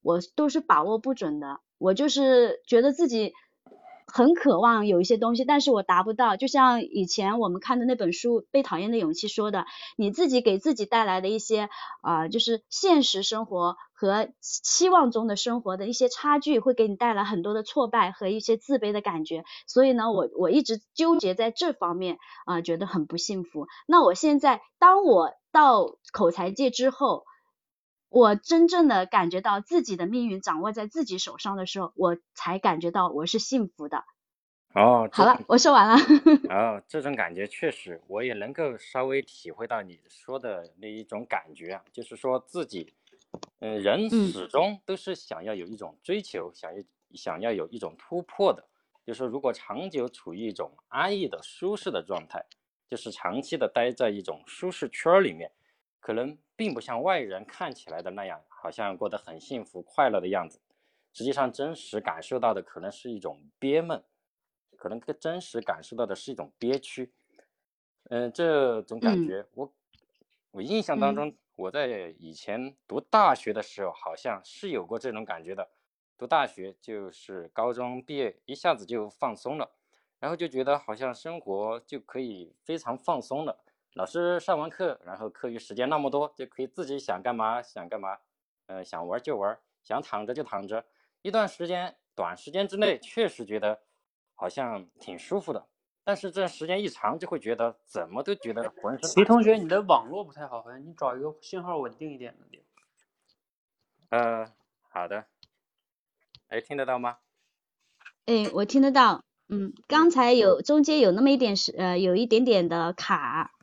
我都是把握不准的。我就是觉得自己。很渴望有一些东西，但是我达不到。就像以前我们看的那本书《被讨厌的勇气》说的，你自己给自己带来的一些啊，就是现实生活和期望中的生活的一些差距，会给你带来很多的挫败和一些自卑的感觉。所以呢，我我一直纠结在这方面啊，觉得很不幸福。那我现在，当我到口才界之后。我真正的感觉到自己的命运掌握在自己手上的时候，我才感觉到我是幸福的。哦，好了，我说完了。哦，这种感觉确实，我也能够稍微体会到你说的那一种感觉啊，就是说自己，嗯，人始终都是想要有一种追求，想要想要有一种突破的。就是如果长久处于一种安逸的舒适的状态，就是长期的待在一种舒适圈里面。可能并不像外人看起来的那样，好像过得很幸福快乐的样子。实际上，真实感受到的可能是一种憋闷，可能更真实感受到的是一种憋屈。嗯，这种感觉，我我印象当中，我在以前读大学的时候，好像是有过这种感觉的。读大学就是高中毕业，一下子就放松了，然后就觉得好像生活就可以非常放松了。老师上完课，然后课余时间那么多，就可以自己想干嘛想干嘛，呃，想玩就玩，想躺着就躺着。一段时间，短时间之内确实觉得好像挺舒服的，但是这时间一长，就会觉得怎么都觉得浑身。齐同学，你的网络不太好，好像你找一个信号稳定一点的地方。呃，好的。哎，听得到吗？哎，我听得到。嗯，刚才有中间有那么一点是呃，有一点点的卡。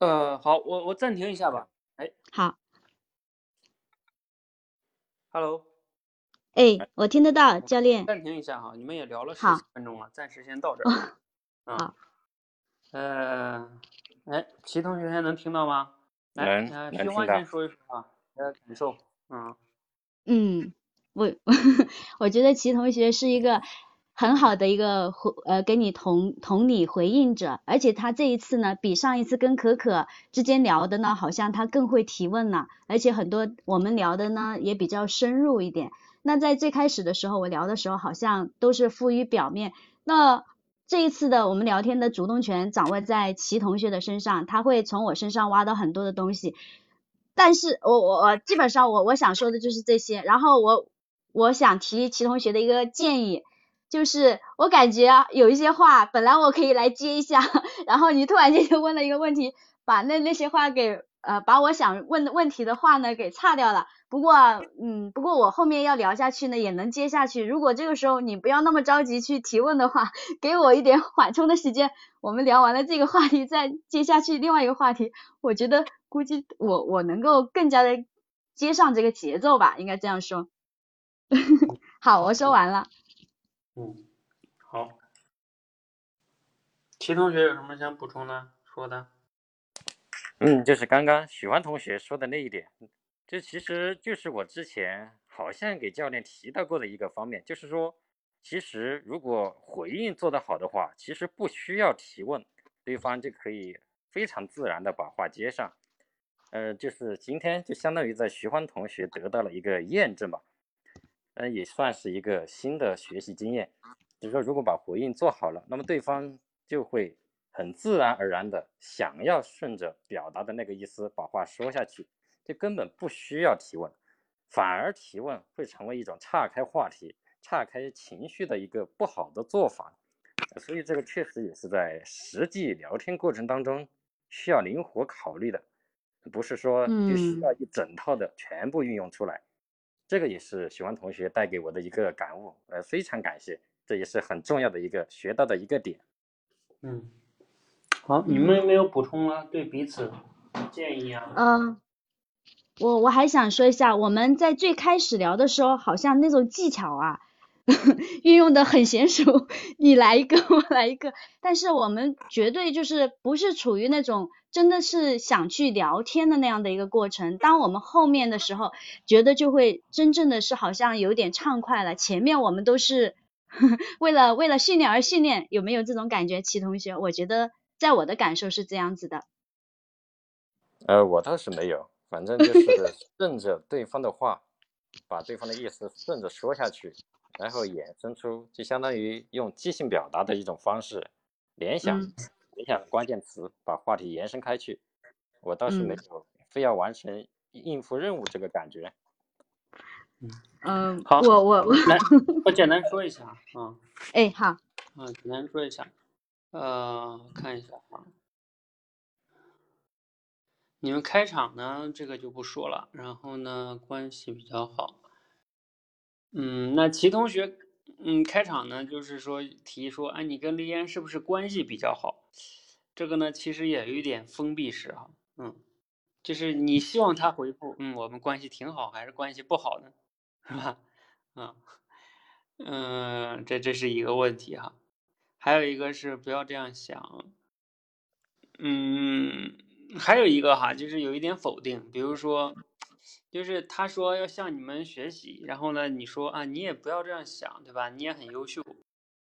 呃，好，我我暂停一下吧。哎，好。Hello。哎，我听得到，教练。暂停一下哈，你们也聊了十几分钟了，暂时先到这儿。好。呃，哎，齐同学还能听到吗？能，能听到。先说一说啊，你的感受。嗯。嗯，我 我觉得齐同学是一个。很好的一个回呃给你同同理回应者，而且他这一次呢，比上一次跟可可之间聊的呢，好像他更会提问了，而且很多我们聊的呢也比较深入一点。那在最开始的时候，我聊的时候好像都是浮于表面。那这一次的我们聊天的主动权掌握在齐同学的身上，他会从我身上挖到很多的东西。但是我我我基本上我我想说的就是这些，然后我我想提齐同学的一个建议。就是我感觉，有一些话本来我可以来接一下，然后你突然间就问了一个问题，把那那些话给呃把我想问的问题的话呢给岔掉了。不过嗯，不过我后面要聊下去呢也能接下去。如果这个时候你不要那么着急去提问的话，给我一点缓冲的时间，我们聊完了这个话题再接下去另外一个话题。我觉得估计我我能够更加的接上这个节奏吧，应该这样说。好，我说完了。嗯，好。齐同学有什么想补充的？说的？嗯，就是刚刚许欢同学说的那一点，这其实就是我之前好像给教练提到过的一个方面，就是说，其实如果回应做得好的话，其实不需要提问，对方就可以非常自然的把话接上。呃，就是今天就相当于在徐欢同学得到了一个验证吧。嗯，也算是一个新的学习经验。就是说，如果把回应做好了，那么对方就会很自然而然的想要顺着表达的那个意思把话说下去，就根本不需要提问，反而提问会成为一种岔开话题，岔开情绪的一个不好的做法。所以这个确实也是在实际聊天过程当中需要灵活考虑的，不是说就需要一整套的全部运用出来。这个也是喜欢同学带给我的一个感悟，呃，非常感谢，这也是很重要的一个学到的一个点。嗯，好，你们有没有补充啊？对彼此建议啊？嗯，我我还想说一下，我们在最开始聊的时候，好像那种技巧啊。运用的很娴熟，你来一个，我来一个，但是我们绝对就是不是处于那种真的是想去聊天的那样的一个过程。当我们后面的时候，觉得就会真正的是好像有点畅快了。前面我们都是 为了为了训练而训练，有没有这种感觉，齐同学？我觉得在我的感受是这样子的。呃，我倒是没有，反正就是 顺着对方的话，把对方的意思顺着说下去。然后衍生出，就相当于用即兴表达的一种方式，联想，联想关键词，把话题延伸开去。我倒是没有非要完成应付任务这个感觉。嗯，好，我我我来，我简单说一下啊。哎，好。嗯，简单说一下，呃，看一下啊。你们开场呢，这个就不说了。然后呢，关系比较好。嗯，那齐同学，嗯，开场呢，就是说提说，哎，你跟丽嫣是不是关系比较好？这个呢，其实也有一点封闭式哈，嗯，就是你希望他回复，嗯，我们关系挺好，还是关系不好呢？是吧？嗯，嗯，这这是一个问题哈，还有一个是不要这样想，嗯，还有一个哈，就是有一点否定，比如说。就是他说要向你们学习，然后呢，你说啊，你也不要这样想，对吧？你也很优秀，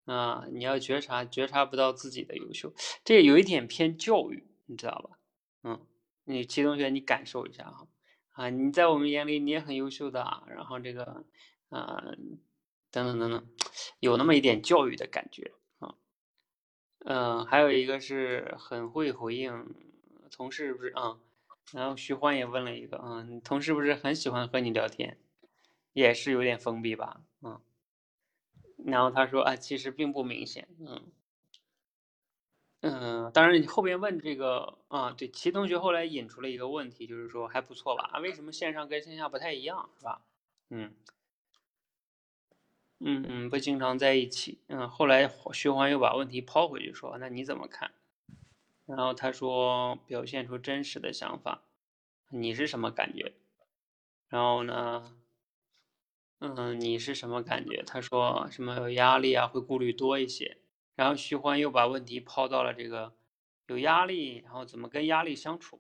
啊，你要觉察，觉察不到自己的优秀，这有一点偏教育，你知道吧？嗯，你齐同学，你感受一下哈，啊，你在我们眼里你也很优秀的啊，然后这个，啊，等等等等，有那么一点教育的感觉啊，嗯，还有一个是很会回应同事，不是啊？然后徐欢也问了一个，嗯，同事不是很喜欢和你聊天，也是有点封闭吧，嗯。然后他说啊，其实并不明显，嗯，嗯，当然你后边问这个啊，对，齐同学后来引出了一个问题，就是说还不错吧？啊，为什么线上跟线下不太一样，是吧？嗯，嗯嗯，不经常在一起，嗯，后来徐欢又把问题抛回去说，那你怎么看？然后他说，表现出真实的想法，你是什么感觉？然后呢，嗯，你是什么感觉？他说什么有压力啊，会顾虑多一些。然后徐欢又把问题抛到了这个有压力，然后怎么跟压力相处？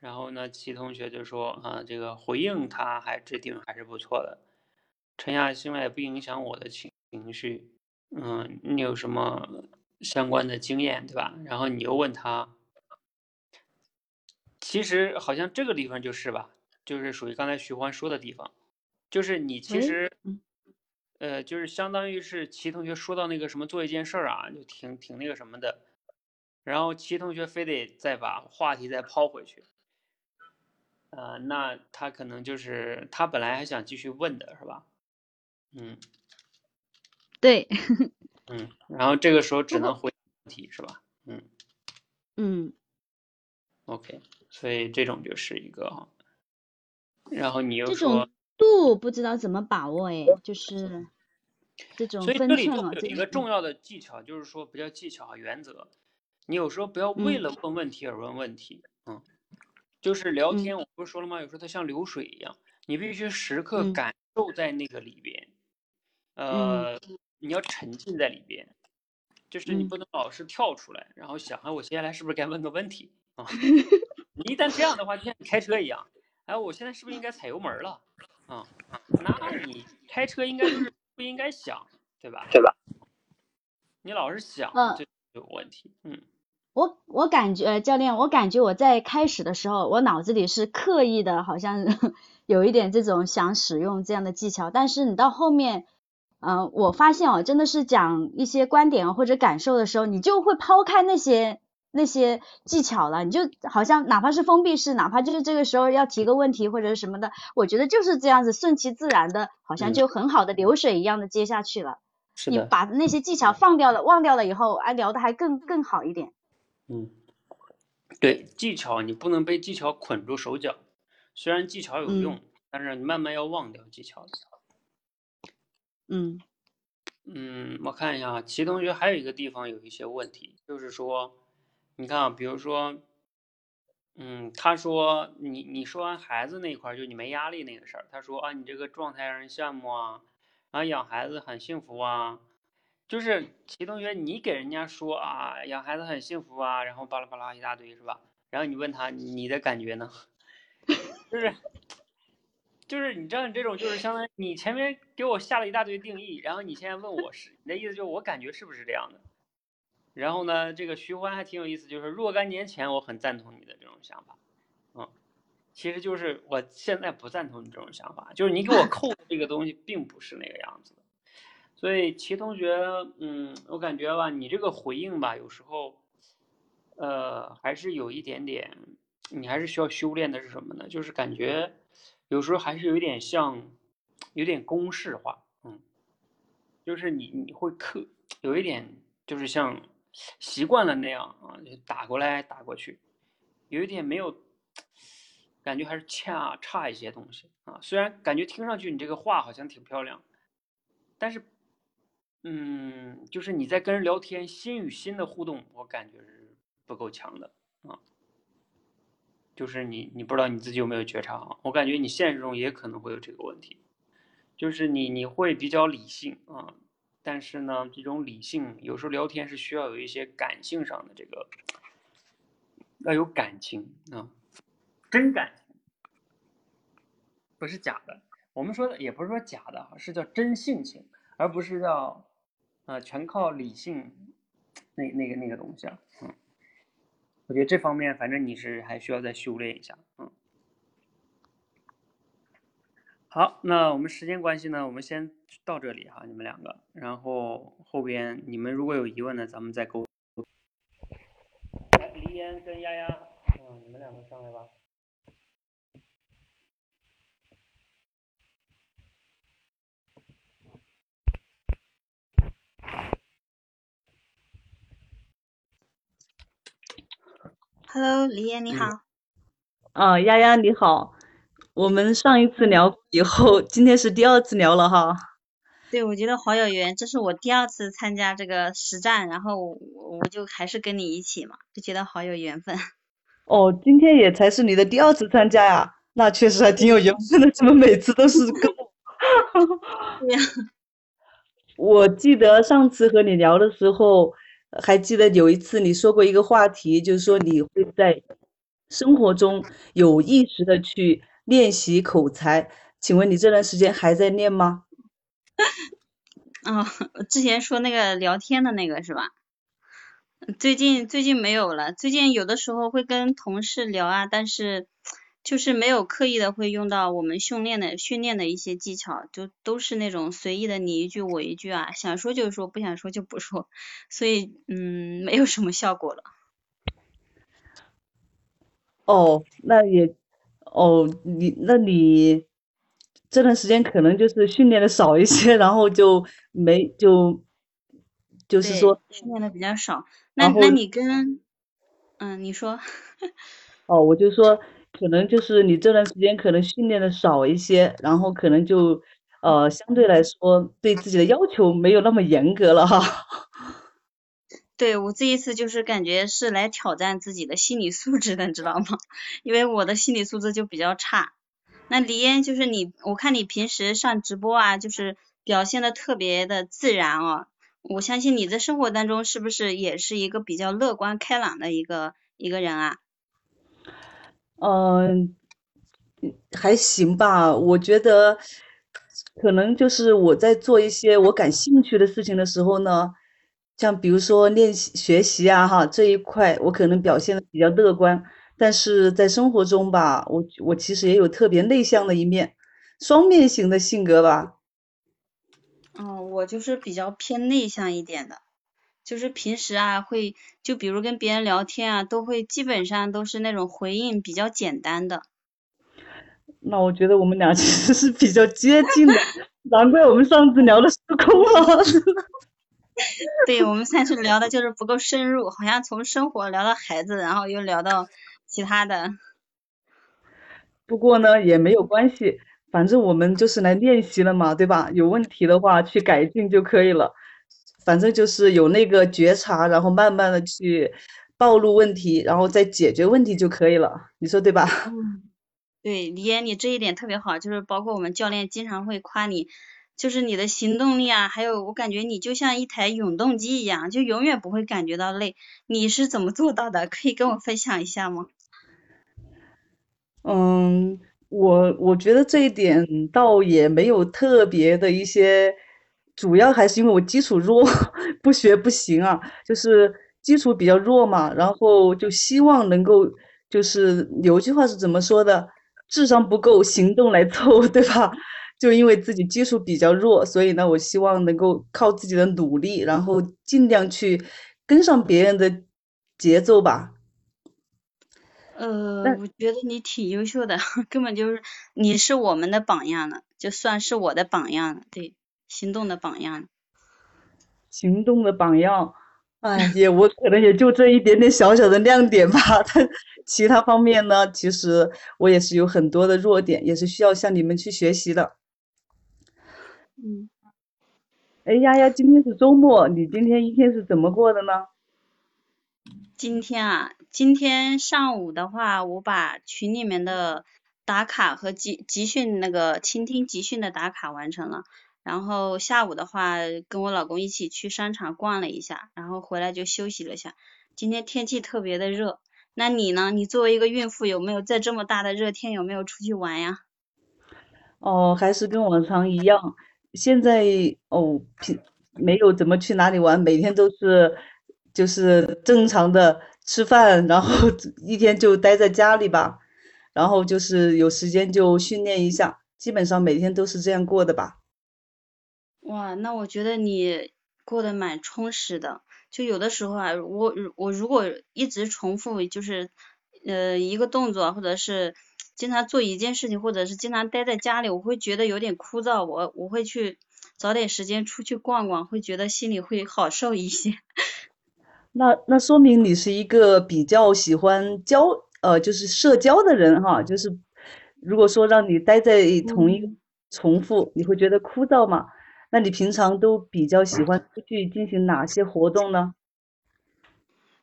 然后呢，齐同学就说啊，这个回应他还制定还是不错的，沉下心来不影响我的情情绪。嗯，你有什么？相关的经验，对吧？然后你又问他，其实好像这个地方就是吧，就是属于刚才徐欢说的地方，就是你其实，呃，就是相当于是齐同学说到那个什么做一件事儿啊，就挺挺那个什么的，然后齐同学非得再把话题再抛回去，呃，那他可能就是他本来还想继续问的是吧？嗯，对。嗯，然后这个时候只能回问题是吧？嗯嗯，OK，所以这种就是一个哈，然后你又说这种度不知道怎么把握哎，就是这种分寸所以这里一个重要的技巧，就是说不叫技巧啊，原则。你有时候不要为了问问题而问问题，嗯，就是聊天，我不是说了吗？有时候它像流水一样，你必须时刻感受在那个里边，呃。你要沉浸在里边，就是你不能老是跳出来，然后想，啊，我接下来是不是该问个问题啊？你一旦这样的话，就像你开车一样，哎，我现在是不是应该踩油门了？啊，那你开车应该就是不应该想，对吧？对吧？你老是想，就有问题。嗯，我我感觉教练，我感觉我在开始的时候，我脑子里是刻意的，好像 有一点这种想使用这样的技巧，但是你到后面。嗯，我发现哦，真的是讲一些观点或者感受的时候，你就会抛开那些那些技巧了，你就好像哪怕是封闭式，哪怕就是这个时候要提个问题或者什么的，我觉得就是这样子顺其自然的，好像就很好的流水一样的接下去了。你把那些技巧放掉了、忘掉了以后，哎，聊的还更更好一点。嗯，对，技巧你不能被技巧捆住手脚，虽然技巧有用，但是你慢慢要忘掉技巧。嗯。嗯，我看一下，齐同学还有一个地方有一些问题，就是说，你看啊，比如说，嗯，他说你你说完孩子那一块，就你没压力那个事儿，他说啊，你这个状态让人羡慕啊，然后养孩子很幸福啊，就是齐同学，你给人家说啊，养孩子很幸福啊，然后巴拉巴拉一大堆是吧？然后你问他你的感觉呢？就是。就是你知道，你这种就是相当于你前面给我下了一大堆定义，然后你现在问我是你的意思，就是我感觉是不是这样的？然后呢，这个徐欢还挺有意思，就是若干年前我很赞同你的这种想法，嗯，其实就是我现在不赞同你这种想法，就是你给我 扣的这个东西并不是那个样子的。所以齐同学，嗯，我感觉吧，你这个回应吧，有时候，呃，还是有一点点，你还是需要修炼的是什么呢？就是感觉。有时候还是有点像，有点公式化，嗯，就是你你会刻有一点，就是像习惯了那样啊，就打过来打过去，有一点没有，感觉还是差差一些东西啊。虽然感觉听上去你这个话好像挺漂亮，但是，嗯，就是你在跟人聊天，心与心的互动，我感觉是不够强的啊。就是你，你不知道你自己有没有觉察啊？我感觉你现实中也可能会有这个问题，就是你你会比较理性啊，但是呢，这种理性有时候聊天是需要有一些感性上的这个，要有感情啊，真感情，不是假的。我们说的也不是说假的是叫真性情，而不是叫呃全靠理性那那个那个东西啊，嗯。我觉得这方面，反正你是还需要再修炼一下，嗯。好，那我们时间关系呢，我们先到这里哈，你们两个，然后后边你们如果有疑问呢，咱们再沟。来，黎烟跟丫丫，嗯，你们两个上来吧。Hello，李岩你好。啊，丫丫你好。我们上一次聊以后，今天是第二次聊了哈。对，我觉得好有缘，这是我第二次参加这个实战，然后我就还是跟你一起嘛，就觉得好有缘分。哦，今天也才是你的第二次参加呀，那确实还挺有缘分的，怎么每次都是跟我？对呀。我记得上次和你聊的时候。还记得有一次你说过一个话题，就是说你会在生活中有意识的去练习口才，请问你这段时间还在练吗？啊，之前说那个聊天的那个是吧？最近最近没有了，最近有的时候会跟同事聊啊，但是。就是没有刻意的会用到我们训练的训练的一些技巧，就都是那种随意的你一句我一句啊，想说就说，不想说就不说，所以嗯，没有什么效果了。哦，那也，哦，你那你这段时间可能就是训练的少一些，然后就没就就是说训练的比较少。那那你跟嗯，你说。哦，我就说。可能就是你这段时间可能训练的少一些，然后可能就呃相对来说对自己的要求没有那么严格了哈。对我这一次就是感觉是来挑战自己的心理素质的，你知道吗？因为我的心理素质就比较差。那李嫣就是你，我看你平时上直播啊，就是表现的特别的自然哦。我相信你在生活当中是不是也是一个比较乐观开朗的一个一个人啊？嗯，还行吧。我觉得可能就是我在做一些我感兴趣的事情的时候呢，像比如说练习学习啊，哈这一块我可能表现的比较乐观。但是在生活中吧，我我其实也有特别内向的一面，双面型的性格吧。哦，我就是比较偏内向一点的，就是平时啊会，就比如跟别人聊天啊，都会基本上都是那种回应比较简单的。那我觉得我们俩 其实是比较接近的，难怪我们上次聊的失控了。对我们上次聊的就是不够深入，好像从生活聊到孩子，然后又聊到其他的。不过呢，也没有关系，反正我们就是来练习了嘛，对吧？有问题的话去改进就可以了。反正就是有那个觉察，然后慢慢的去暴露问题，然后再解决问题就可以了。你说对吧？嗯，对，李岩，你这一点特别好，就是包括我们教练经常会夸你，就是你的行动力啊，还有我感觉你就像一台永动机一样，就永远不会感觉到累。你是怎么做到的？可以跟我分享一下吗？嗯，我我觉得这一点倒也没有特别的一些。主要还是因为我基础弱，不学不行啊，就是基础比较弱嘛，然后就希望能够，就是有句话是怎么说的？智商不够，行动来凑，对吧？就因为自己基础比较弱，所以呢，我希望能够靠自己的努力，然后尽量去跟上别人的节奏吧。呃，我觉得你挺优秀的，根本就是你是我们的榜样了，就算是我的榜样了，对。行动的榜样，行动的榜样，哎，也 我可能也就这一点点小小的亮点吧。但其他方面呢，其实我也是有很多的弱点，也是需要向你们去学习的。嗯，哎丫丫，今天是周末，你今天一天是怎么过的呢？今天啊，今天上午的话，我把群里面的打卡和集集训那个倾听集训的打卡完成了。然后下午的话，跟我老公一起去商场逛了一下，然后回来就休息了下。今天天气特别的热，那你呢？你作为一个孕妇，有没有在这么大的热天有没有出去玩呀？哦，还是跟往常一样。现在哦，没有怎么去哪里玩，每天都是就是正常的吃饭，然后一天就待在家里吧。然后就是有时间就训练一下，基本上每天都是这样过的吧。哇，那我觉得你过得蛮充实的。就有的时候啊，我我如果一直重复就是呃一个动作，或者是经常做一件事情，或者是经常待在家里，我会觉得有点枯燥。我我会去找点时间出去逛逛，会觉得心里会好受一些。那那说明你是一个比较喜欢交呃就是社交的人哈。就是如果说让你待在同一个重复，你会觉得枯燥吗？那你平常都比较喜欢出去进行哪些活动呢？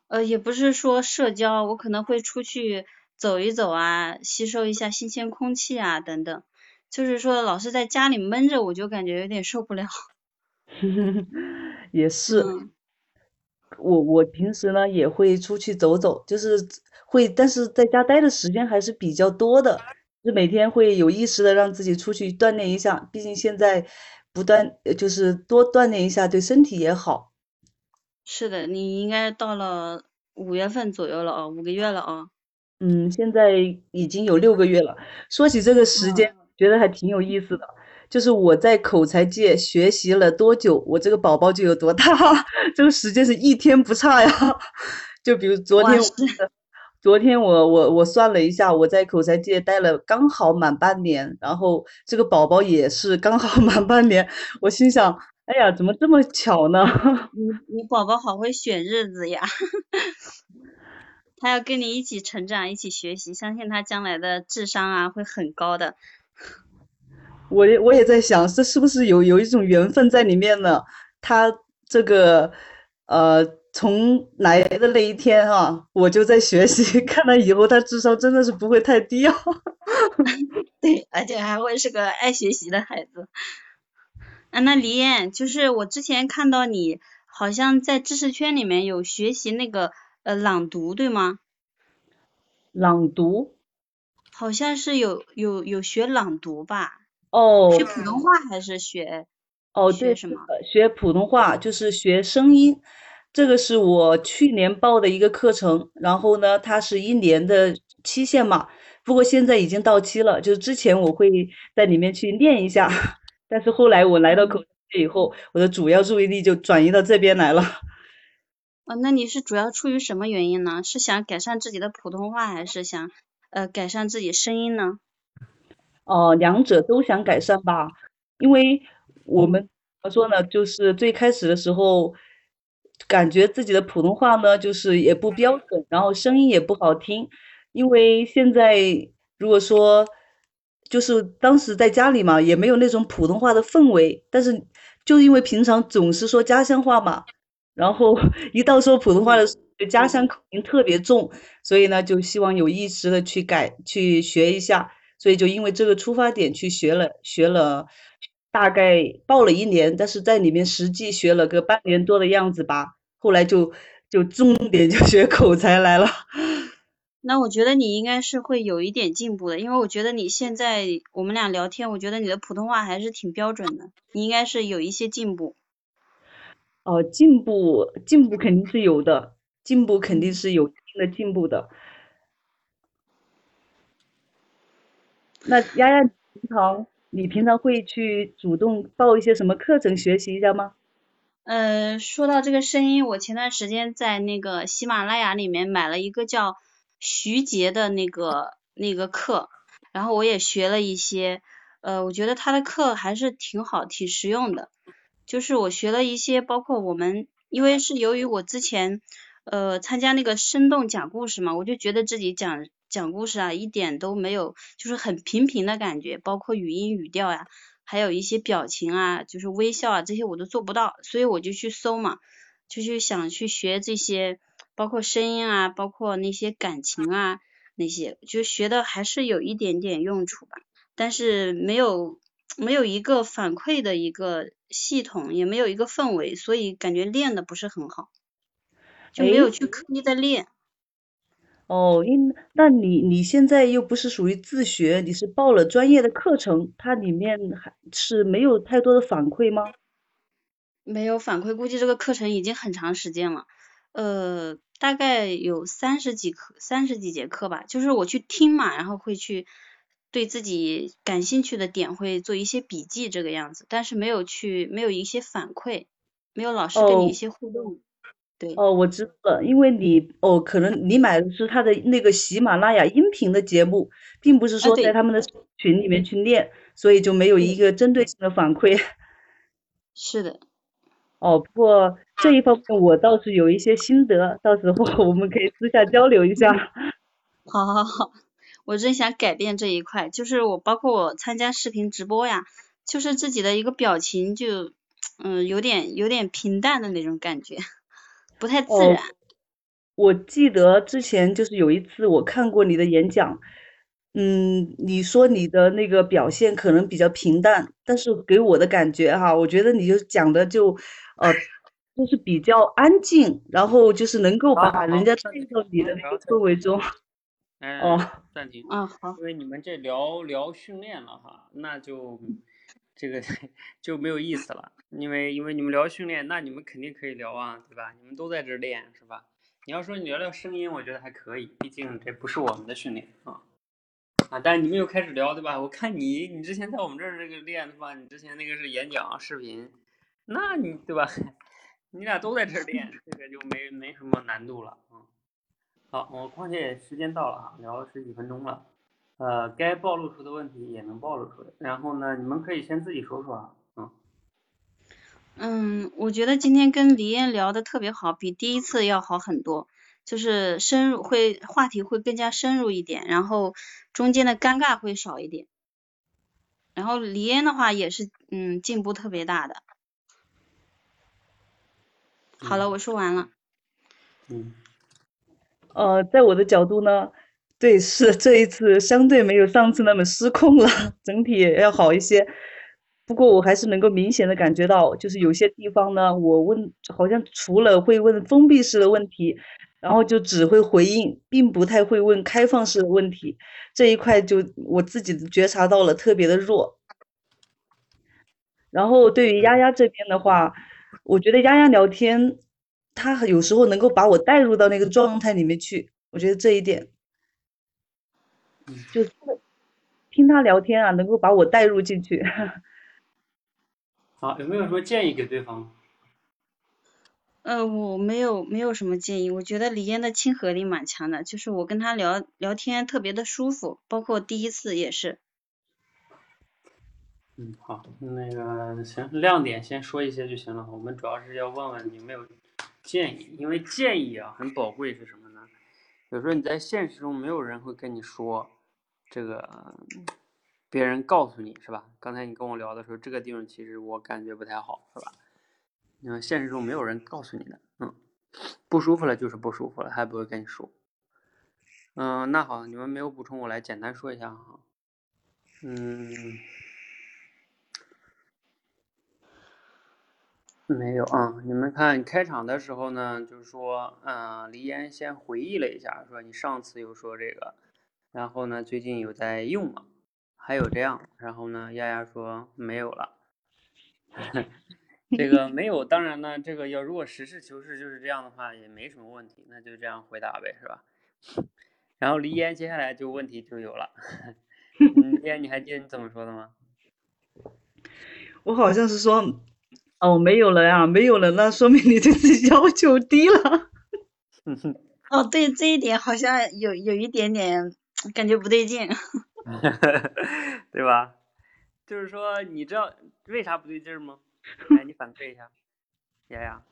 呃，也不是说社交，我可能会出去走一走啊，吸收一下新鲜空气啊，等等。就是说，老是在家里闷着，我就感觉有点受不了。也是，我我平时呢也会出去走走，就是会，但是在家待的时间还是比较多的，就每天会有意识的让自己出去锻炼一下，毕竟现在。不断就是多锻炼一下，对身体也好。是的，你应该到了五月份左右了啊，五个月了啊。嗯，现在已经有六个月了。说起这个时间，觉得还挺有意思的。就是我在口才界学习了多久，我这个宝宝就有多大。这个时间是一天不差呀。就比如昨天。昨天我我我算了一下，我在口才界待了刚好满半年，然后这个宝宝也是刚好 满半年，我心想，哎呀，怎么这么巧呢？你你宝宝好会选日子呀，他要跟你一起成长，一起学习，相信他将来的智商啊会很高的。我也我也在想，这是不是有有一种缘分在里面呢？他这个呃。从来的那一天哈，我就在学习，看来以后他智商真的是不会太低哦。对，而且还会是个爱学习的孩子。啊，那李艳，就是我之前看到你好像在知识圈里面有学习那个呃朗读，对吗？朗读？好像是有有有学朗读吧？哦。学普通话还是学？哦，对，什么？学普通话就是学声音。这个是我去年报的一个课程，然后呢，它是一年的期限嘛，不过现在已经到期了。就是之前我会在里面去练一下，但是后来我来到口以后，我的主要注意力就转移到这边来了。哦，那你是主要出于什么原因呢？是想改善自己的普通话，还是想呃改善自己声音呢？哦，两者都想改善吧，因为我们怎么说呢，就是最开始的时候，感觉自己的普通话呢，就是也不标准，然后声音也不好听，因为现在如果说就是当时在家里嘛，也没有那种普通话的氛围，但是就因为平常总是说家乡话嘛。然后一到说普通话的时候，家乡口音特别重，所以呢，就希望有意识的去改去学一下，所以就因为这个出发点去学了，学了大概报了一年，但是在里面实际学了个半年多的样子吧，后来就就重点就学口才来了。那我觉得你应该是会有一点进步的，因为我觉得你现在我们俩聊天，我觉得你的普通话还是挺标准的，你应该是有一些进步。哦，进步进步肯定是有的，进步肯定是有一定的进步的。那丫丫，平常你平常会去主动报一些什么课程学习一下吗？呃，说到这个声音，我前段时间在那个喜马拉雅里面买了一个叫徐杰的那个那个课，然后我也学了一些，呃，我觉得他的课还是挺好，挺实用的。就是我学了一些，包括我们，因为是由于我之前呃参加那个生动讲故事嘛，我就觉得自己讲讲故事啊一点都没有，就是很平平的感觉，包括语音语调呀，还有一些表情啊，就是微笑啊这些我都做不到，所以我就去搜嘛，就去想去学这些，包括声音啊，包括那些感情啊那些，就学的还是有一点点用处吧，但是没有。没有一个反馈的一个系统，也没有一个氛围，所以感觉练的不是很好，就没有去刻意的练。哦，因那你你现在又不是属于自学，你是报了专业的课程，它里面还是没有太多的反馈吗？没有反馈，估计这个课程已经很长时间了，呃，大概有三十几课，三十几节课吧，就是我去听嘛，然后会去。对自己感兴趣的点会做一些笔记，这个样子，但是没有去，没有一些反馈，没有老师跟你一些互动。对。哦，我知道了，因为你哦，可能你买的是他的那个喜马拉雅音频的节目，并不是说在他们的群里面去练，所以就没有一个针对性的反馈。是的。哦，不过这一方面我倒是有一些心得，到时候我们可以私下交流一下。好好好。我真想改变这一块，就是我包括我参加视频直播呀，就是自己的一个表情就，嗯，有点有点平淡的那种感觉，不太自然。我记得之前就是有一次我看过你的演讲，嗯，你说你的那个表现可能比较平淡，但是给我的感觉哈，我觉得你就讲的就，呃，就是比较安静，然后就是能够把人家带到你的那个氛围中。哦，暂停。啊，好。因为你们这聊聊训练了哈，那就这个 就没有意思了。因为因为你们聊训练，那你们肯定可以聊啊，对吧？你们都在这练是吧？你要说你聊聊声音，我觉得还可以，毕竟这不是我们的训练啊。啊，但是你们又开始聊，对吧？我看你你之前在我们这儿这个练的话？你之前那个是演讲视频，那你对吧？你俩都在这练，这个就没没什么难度了啊。好，我况且时间到了啊，聊了十几分钟了，呃，该暴露出的问题也能暴露出来。然后呢，你们可以先自己说说啊，嗯。嗯，我觉得今天跟李艳聊的特别好，比第一次要好很多，就是深入会话题会更加深入一点，然后中间的尴尬会少一点。然后李艳的话也是，嗯，进步特别大的。好了，我说完了。嗯。呃，在我的角度呢，对，是这一次相对没有上次那么失控了，整体要好一些。不过我还是能够明显的感觉到，就是有些地方呢，我问好像除了会问封闭式的问题，然后就只会回应，并不太会问开放式的问题。这一块就我自己觉察到了特别的弱。然后对于丫丫这边的话，我觉得丫丫聊天。他有时候能够把我带入到那个状态里面去，我觉得这一点，就听他聊天啊，能够把我带入进去。好，有没有什么建议给对方？呃，我没有没有什么建议，我觉得李嫣的亲和力蛮强的，就是我跟他聊聊天特别的舒服，包括第一次也是。嗯，好，那个行，亮点先说一些就行了。我们主要是要问问你有没有建议，因为建议啊很宝贵，是什么呢？有时候你在现实中没有人会跟你说这个，别人告诉你是吧？刚才你跟我聊的时候，这个地方其实我感觉不太好，是吧？因为现实中没有人告诉你的，嗯，不舒服了就是不舒服了，还不会跟你说。嗯，那好，你们没有补充，我来简单说一下哈。嗯，没有啊。你们看开场的时候呢，就是说，嗯，黎岩先回忆了一下，说你上次有说这个，然后呢，最近有在用吗？还有这样，然后呢，丫丫说没有了。这个没有，当然呢，这个要如果实事求是就是这样的话，也没什么问题，那就这样回答呗，是吧？然后黎烟接下来就问题就有了，黎烟你还记得你怎么说的吗？我好像是说，哦，没有了呀，没有了，那说明你对自己要求低了。哦，对，这一点好像有有一点点感觉不对劲，对吧？就是说，你知道为啥不对劲吗？来，你反馈一下，丫丫。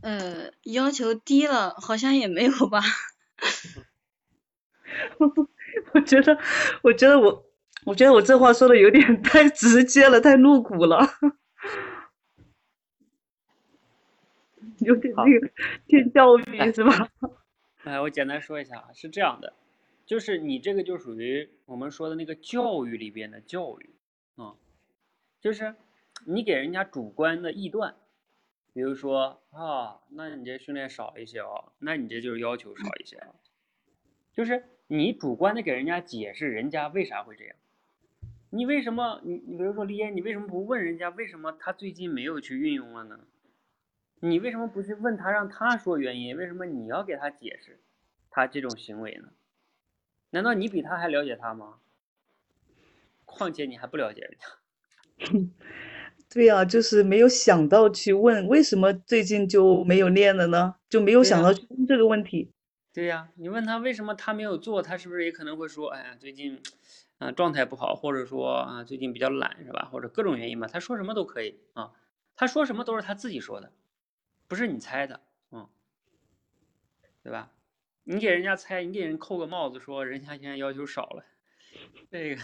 呃，要求低了，好像也没有吧。我觉得，我觉得我，我觉得我这话说的有点 太直接了，太露骨了，有点那个偏教育是吧？哎，我简单说一下啊，是这样的，就是你这个就属于我们说的那个教育里边的教育啊。就是你给人家主观的臆断，比如说啊，那你这训练少一些哦，那你这就是要求少一些啊。就是你主观的给人家解释人家为啥会这样，你为什么你你比如说李岩，你为什么不问人家为什么他最近没有去运用了呢？你为什么不去问他让他说原因？为什么你要给他解释他这种行为呢？难道你比他还了解他吗？况且你还不了解人家。对呀，就是没有想到去问为什么最近就没有练了呢？就没有想到去问这个问题。对呀，你问他为什么他没有做，他是不是也可能会说，哎呀，最近啊状态不好，或者说啊最近比较懒，是吧？或者各种原因吧，他说什么都可以啊，他说什么都是他自己说的，不是你猜的，嗯，对吧？你给人家猜，你给人扣个帽子，说人家现在要求少了，这个。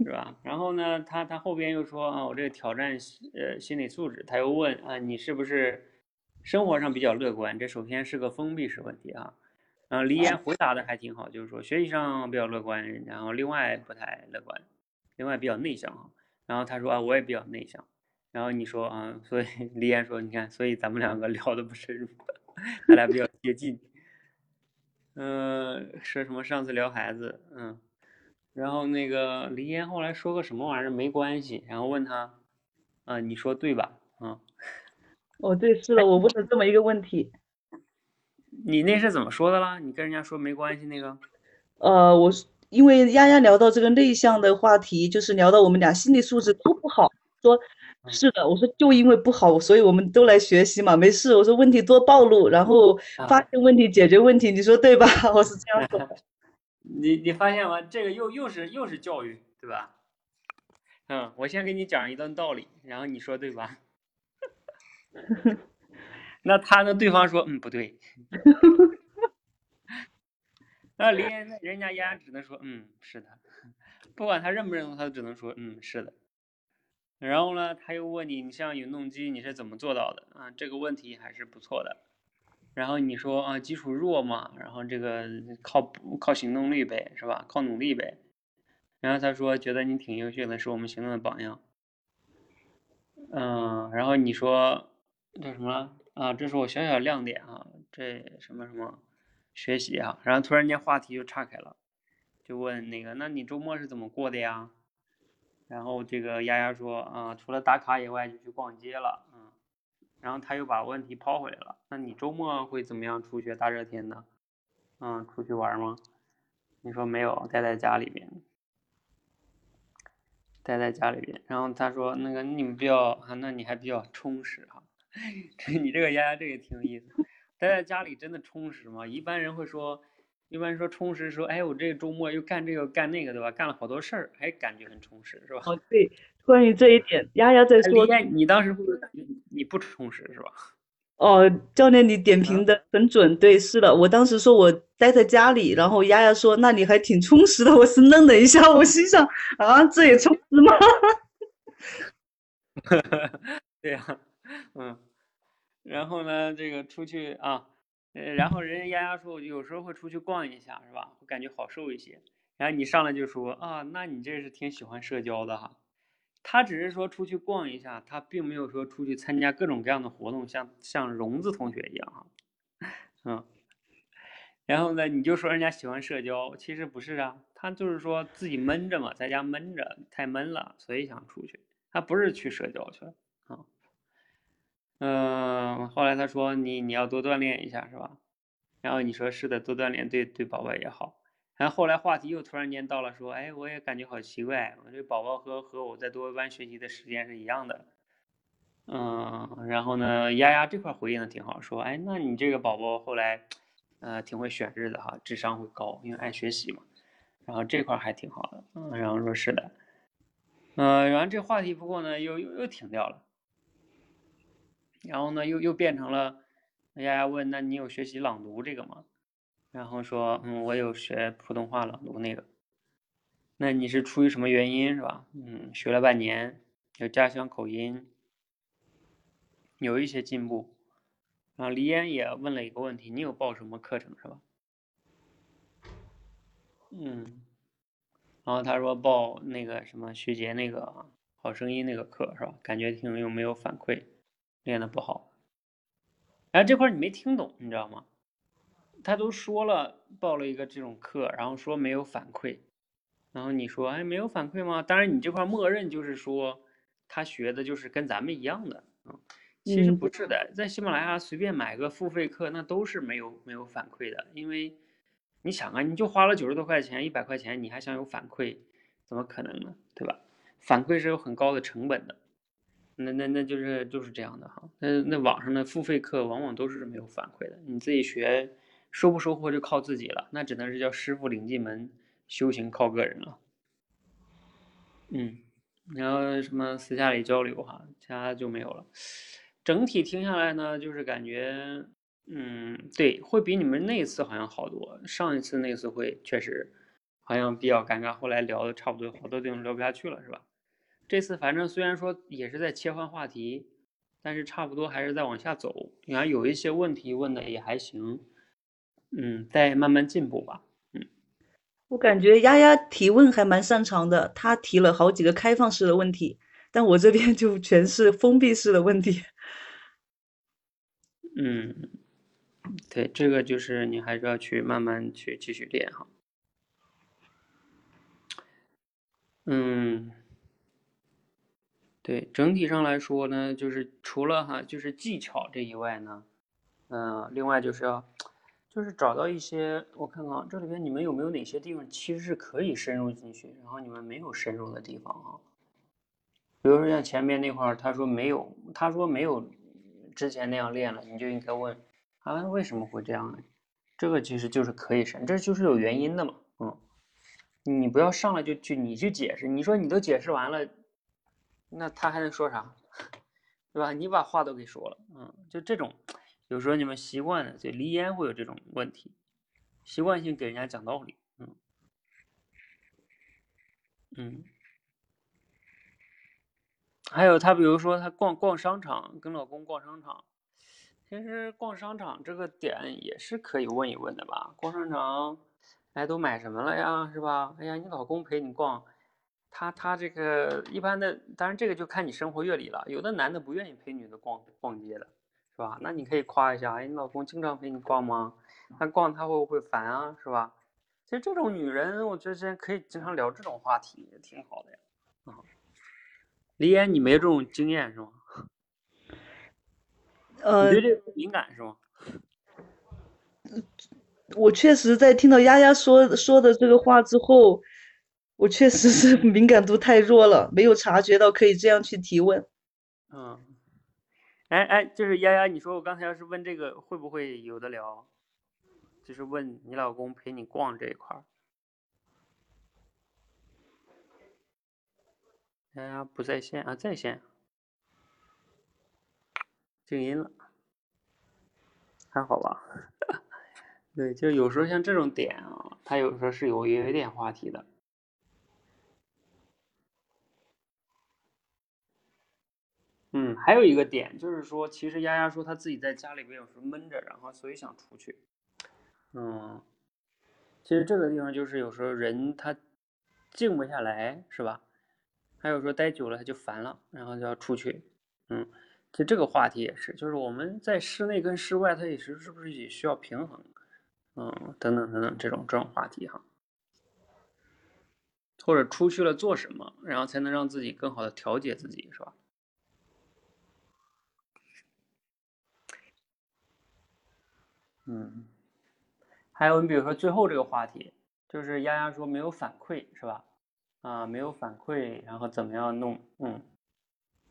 是吧？然后呢，他他后边又说啊，我这个挑战呃心理素质，他又问啊，你是不是生活上比较乐观？这首先是个封闭式问题啊。嗯，黎岩回答的还挺好，就是说学习上比较乐观，然后另外不太乐观，另外比较内向啊。然后他说啊，我也比较内向。然后你说啊，所以 黎岩说，你看，所以咱们两个聊的不深入，咱俩比较接近。嗯，说什么上次聊孩子，嗯。然后那个黎岩后来说个什么玩意儿没关系，然后问他，啊，你说对吧？啊，哦对，是的，我问了这么一个问题。你那是怎么说的啦？你跟人家说没关系那个？呃，我因为丫丫聊到这个内向的话题，就是聊到我们俩心理素质都不好，说是的，我说就因为不好，所以我们都来学习嘛，没事，我说问题多暴露，然后 发现问题解决问题，你说对吧？我是这样说的。你你发现吗？这个又又是又是教育，对吧？嗯，我先给你讲一段道理，然后你说对吧？那他呢对方说嗯不对，那林那人家丫只能说嗯是的，不管他认不认同，他都只能说嗯是的。然后呢，他又问你，你像永动机你是怎么做到的啊？这个问题还是不错的。然后你说啊，基础弱嘛，然后这个靠靠行动力呗，是吧？靠努力呗。然后他说觉得你挺优秀的，是我们行动的榜样。嗯，然后你说叫什么啊？这是我小小亮点啊，这什么什么学习啊。然后突然间话题就岔开了，就问那个，那你周末是怎么过的呀？然后这个丫丫说啊，除了打卡以外，就去逛街了。嗯然后他又把问题抛回来了。那你周末会怎么样？出去大热天的，嗯，出去玩吗？你说没有，待在家里边，待在家里边。然后他说那个你们比较啊，那你还比较充实啊 哈。你这个丫丫这个挺有意思。待在家里真的充实吗？一般人会说，一般说充实，说哎，我这个周末又干这个干那个，对吧？干了好多事儿，还感觉很充实，是吧？哦，对，关于这一点，丫丫在说，你当时会不会感觉你不充实，是吧？哦，教练，你点评的很准，对，是的，我当时说我待在家里，然后丫丫说，那你还挺充实的，我是愣了一下，我心想啊，这也充实吗？对呀，嗯。然后呢，这个出去啊，呃，然后人家丫丫说，有时候会出去逛一下，是吧？我感觉好受一些。然后你上来就说啊，那你这是挺喜欢社交的哈。他只是说出去逛一下，他并没有说出去参加各种各样的活动，像像荣子同学一样哈。嗯。然后呢，你就说人家喜欢社交，其实不是啊，他就是说自己闷着嘛，在家闷着太闷了，所以想出去。他不是去社交去了。嗯，后来他说你你要多锻炼一下是吧？然后你说是的，多锻炼对对宝宝也好。然后后来话题又突然间到了说，哎，我也感觉好奇怪，我这宝宝和和我在多维班学习的时间是一样的。嗯，然后呢，丫丫这块回应的挺好，说，哎，那你这个宝宝后来，呃，挺会选日的哈，智商会高，因为爱学习嘛。然后这块还挺好的，嗯，然后说是的，嗯，然后这话题不过呢又又又停掉了。然后呢，又又变成了丫丫问：“那你有学习朗读这个吗？”然后说：“嗯，我有学普通话朗读那个。”那你是出于什么原因是吧？嗯，学了半年，有家乡口音，有一些进步。然后，李嫣也问了一个问题：“你有报什么课程是吧？”嗯，然后他说报那个什么学姐那个好声音那个课是吧？感觉听又没有反馈。练的不好，然后这块你没听懂，你知道吗？他都说了报了一个这种课，然后说没有反馈，然后你说哎没有反馈吗？当然你这块默认就是说他学的就是跟咱们一样的啊，其实不是的，在喜马拉雅随便买个付费课那都是没有没有反馈的，因为你想啊，你就花了九十多块钱一百块钱，你还想有反馈，怎么可能呢？对吧？反馈是有很高的成本的。那那那就是就是这样的哈，那那网上的付费课往往都是没有反馈的，你自己学收不收获就靠自己了，那只能是叫师傅领进门，修行靠个人了。嗯，然后什么私下里交流哈，其他就没有了。整体听下来呢，就是感觉，嗯，对，会比你们那次好像好多。上一次那次会确实好像比较尴尬，后来聊的差不多，好多地方聊不下去了，是吧？这次反正虽然说也是在切换话题，但是差不多还是在往下走。你看有一些问题问的也还行，嗯，再慢慢进步吧。嗯，我感觉丫丫提问还蛮擅长的，她提了好几个开放式的问题，但我这边就全是封闭式的问题。嗯，对，这个就是你还是要去慢慢去继续练哈。嗯。对，整体上来说呢，就是除了哈，就是技巧这以外呢，嗯，另外就是要，就是找到一些，我看看这里边你们有没有哪些地方其实是可以深入进去，然后你们没有深入的地方啊。比如说像前面那块儿，他说没有，他说没有之前那样练了，你就应该问啊，为什么会这样呢？这个其实就是可以深，这就是有原因的嘛，嗯，你不要上来就去你去解释，你说你都解释完了。那他还能说啥，对吧？你把话都给说了，嗯，就这种，有时候你们习惯的，就离烟会有这种问题，习惯性给人家讲道理，嗯，嗯，还有他，比如说他逛逛商场，跟老公逛商场，其实逛商场这个点也是可以问一问的吧？逛商场，哎，都买什么了呀？是吧？哎呀，你老公陪你逛。他他这个一般的，当然这个就看你生活阅历了。有的男的不愿意陪女的逛逛街的，是吧？那你可以夸一下，哎，你老公经常陪你逛吗？他逛他会不会烦啊？是吧？其实这种女人，我觉得可以经常聊这种话题，也挺好的呀。啊，李岩，你没这种经验是吗？呃，你对这个敏感是吗？我确实在听到丫丫说说的这个话之后。我确实是敏感度太弱了，没有察觉到可以这样去提问。嗯，哎哎，就是丫丫，你说我刚才要是问这个，会不会有的聊？就是问你老公陪你逛这一块儿。丫丫不在线啊，在线。静音了，还好吧？对，就有时候像这种点啊，他有时候是有有一点话题的。嗯，还有一个点就是说，其实丫丫说她自己在家里边有时候闷着，然后所以想出去。嗯，其实这个地方就是有时候人他静不下来，是吧？还有说待久了他就烦了，然后就要出去。嗯。其实这个话题也是，就是我们在室内跟室外，它也是是不是也需要平衡，嗯，等等等等这种这种话题哈，或者出去了做什么，然后才能让自己更好的调节自己，是吧？嗯，还有你比如说最后这个话题，就是丫丫说没有反馈，是吧？啊，没有反馈，然后怎么样弄？嗯。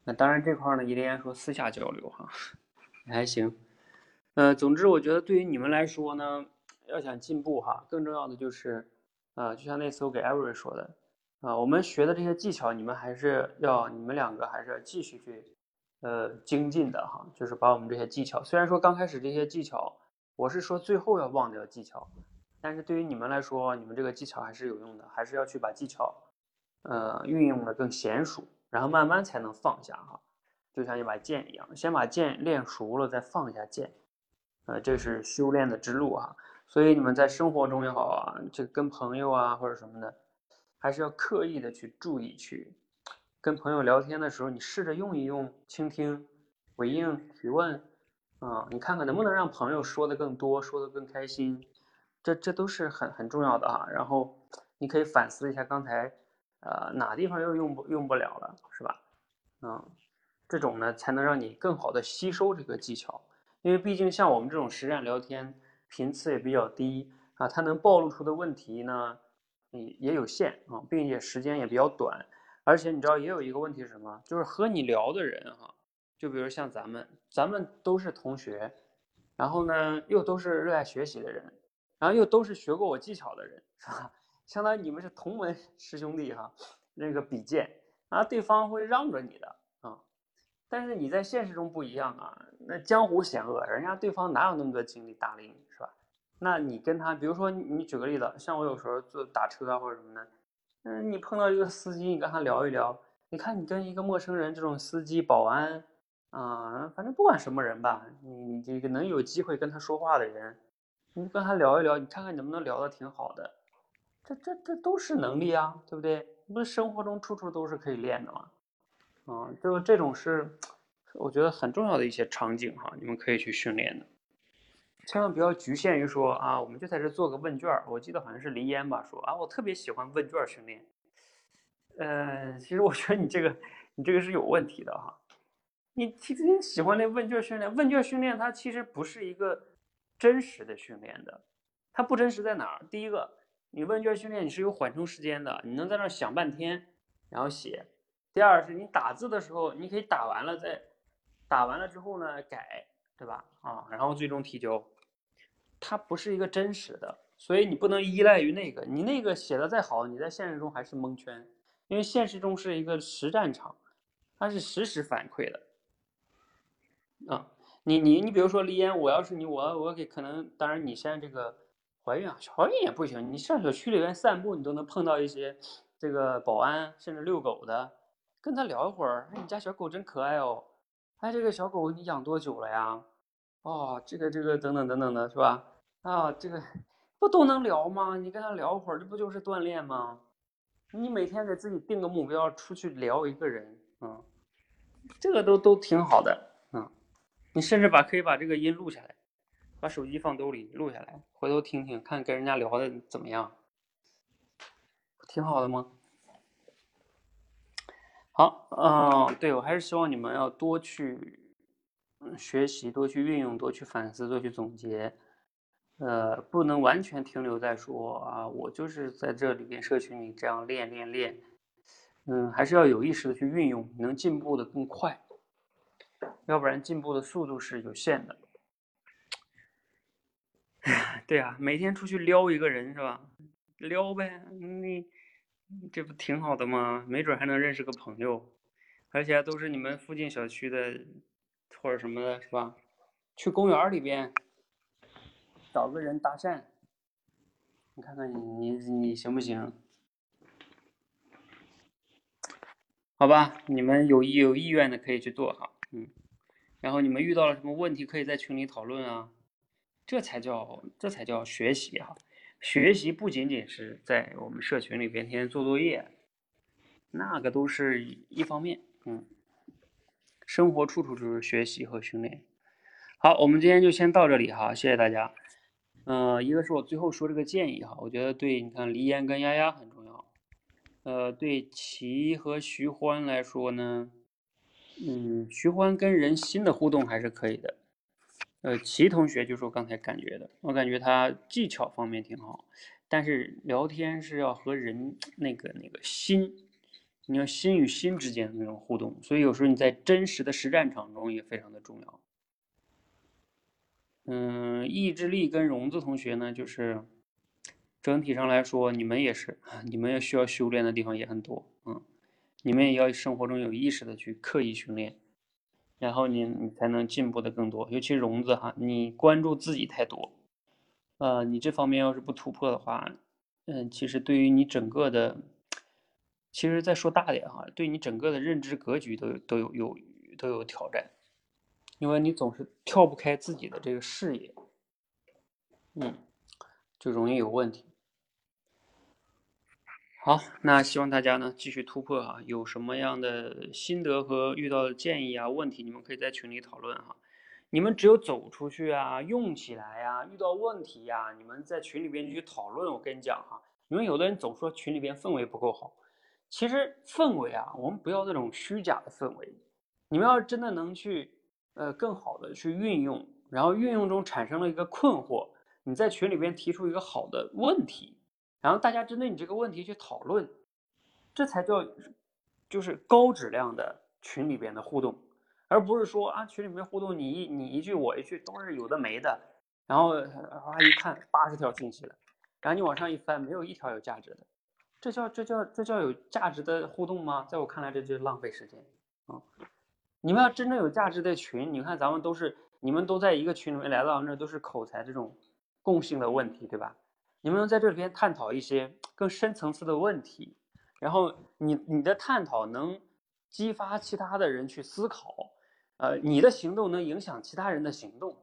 那当然，这块呢，一连说私下交流哈，也 还行。呃，总之，我觉得对于你们来说呢，要想进步哈，更重要的就是，啊，就像那次我给艾瑞说的，啊，我们学的这些技巧，你们还是要，你们两个还是要继续去，呃，精进的哈，就是把我们这些技巧，虽然说刚开始这些技巧，我是说最后要忘掉技巧，但是对于你们来说，你们这个技巧还是有用的，还是要去把技巧，呃，运用的更娴熟。然后慢慢才能放下哈，就像一把剑一样，先把剑练熟了再放下剑，呃，这是修炼的之路啊。所以你们在生活中也好啊，就跟朋友啊或者什么的，还是要刻意的去注意去跟朋友聊天的时候，你试着用一用倾听、回应、提问啊，你看看能不能让朋友说的更多，说的更开心，这这都是很很重要的啊。然后你可以反思一下刚才。呃，哪地方又用不用不了了，是吧？嗯，这种呢才能让你更好的吸收这个技巧，因为毕竟像我们这种实战聊天频次也比较低啊，它能暴露出的问题呢，也也有限啊，并且时间也比较短，而且你知道也有一个问题是什么？就是和你聊的人哈，就比如像咱们，咱们都是同学，然后呢又都是热爱学习的人，然后又都是学过我技巧的人，是吧？相当于你们是同门 师兄弟哈，那个比剑啊，对方会让着你的啊，但是你在现实中不一样啊，那江湖险恶，人家对方哪有那么多精力搭理你是吧？那你跟他，比如说你举个例子，像我有时候坐打车啊或者什么的，嗯，你碰到一个司机，你跟他聊一聊，你看你跟一个陌生人这种司机、保安啊，反正不管什么人吧，你你这个能有机会跟他说话的人，你跟他聊一聊，你看看能不能聊得挺好的。这这这都是能力啊，对不对？不是生活中处处都是可以练的吗？啊，就这种是我觉得很重要的一些场景哈，你们可以去训练的。千万不要局限于说啊，我们就在这做个问卷我记得好像是林烟吧说啊，我特别喜欢问卷训练。呃，其实我觉得你这个你这个是有问题的哈。你其实喜欢那问卷训练，问卷训练它其实不是一个真实的训练的。它不真实在哪儿？第一个。你问卷训练你是有缓冲时间的，你能在那儿想半天，然后写。第二是你打字的时候，你可以打完了再打完了之后呢改，对吧？啊，然后最终提交。它不是一个真实的，所以你不能依赖于那个。你那个写的再好，你在现实中还是蒙圈，因为现实中是一个实战场，它是实时反馈的。啊，你你你比如说李岩，我要是你，我我给可能，当然你现在这个。怀孕啊，怀孕也不行。你上小区里面散步，你都能碰到一些这个保安，甚至遛狗的，跟他聊一会儿。哎，你家小狗真可爱哦。哎，这个小狗你养多久了呀？哦，这个这个等等等等的是吧？啊，这个不都能聊吗？你跟他聊会儿，这不就是锻炼吗？你每天给自己定个目标，出去聊一个人，嗯，这个都都挺好的，你甚至把可以把这个音录下来。把手机放兜里录下来，回头听听，看跟人家聊的怎么样，挺好的吗？好，嗯，对我还是希望你们要多去学习，多去运用，多去反思，多去总结，呃，不能完全停留在说啊，我就是在这里跟社群里这样练练练，嗯，还是要有意识的去运用，能进步的更快。要不然进步的速度是有限的。对啊，每天出去撩一个人是吧？撩呗，你这不挺好的吗？没准还能认识个朋友，而且都是你们附近小区的或者什么的，是吧？去公园里边找个人搭讪，你看看你你你行不行？好吧，你们有意有意愿的可以去做哈，然后你们遇到了什么问题，可以在群里讨论啊，这才叫这才叫学习哈。学习不仅仅是在我们社群里边天天做作业，那个都是一方面，嗯。生活处处就是学习和训练。好，我们今天就先到这里哈，谢谢大家。嗯，一个是我最后说这个建议哈，我觉得对你看黎岩跟丫丫很重要。呃，对齐和徐欢来说呢。嗯，徐欢跟人心的互动还是可以的。呃，齐同学就是我刚才感觉的，我感觉他技巧方面挺好，但是聊天是要和人那个那个心，你要心与心之间的那种互动，所以有时候你在真实的实战场中也非常的重要。嗯，意志力跟荣子同学呢，就是整体上来说，你们也是，你们要需要修炼的地方也很多，嗯。你们也要生活中有意识的去刻意训练，然后你你才能进步的更多。尤其荣子哈，你关注自己太多，呃，你这方面要是不突破的话，嗯，其实对于你整个的，其实再说大点哈，对你整个的认知格局都有都有有都有挑战，因为你总是跳不开自己的这个视野，嗯，就容易有问题。好，那希望大家呢继续突破哈，有什么样的心得和遇到的建议啊、问题，你们可以在群里讨论哈。你们只有走出去啊，用起来呀，遇到问题呀，你们在群里边去讨论。我跟你讲哈，你们有的人总说群里边氛围不够好，其实氛围啊，我们不要那种虚假的氛围。你们要是真的能去呃更好的去运用，然后运用中产生了一个困惑，你在群里边提出一个好的问题。然后大家针对你这个问题去讨论，这才叫就是高质量的群里边的互动，而不是说啊群里面互动你一你一句我一句都是有的没的，然后啊一看八十条信息了，然后你往上一翻没有一条有价值的，这叫这叫这叫有价值的互动吗？在我看来这就是浪费时间啊！你们要真正有价值的群，你看咱们都是你们都在一个群里面来到那都是口才这种共性的问题，对吧？你们能在这里边探讨一些更深层次的问题，然后你你的探讨能激发其他的人去思考，呃，你的行动能影响其他人的行动，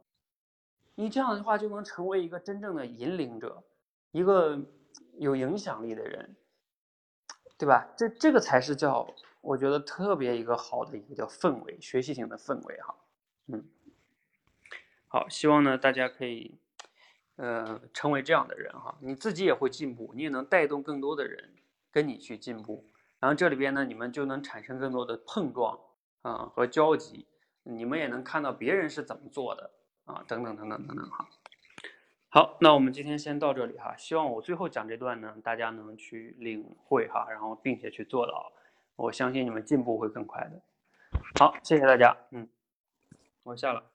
你这样的话就能成为一个真正的引领者，一个有影响力的人，对吧？这这个才是叫我觉得特别一个好的一个叫氛围，学习型的氛围哈，嗯，好，希望呢大家可以。呃，成为这样的人哈，你自己也会进步，你也能带动更多的人跟你去进步。然后这里边呢，你们就能产生更多的碰撞啊和交集，你们也能看到别人是怎么做的啊，等等等等等等哈。好，那我们今天先到这里哈，希望我最后讲这段呢，大家能去领会哈，然后并且去做到，我相信你们进步会更快的。好，谢谢大家，嗯，我下了。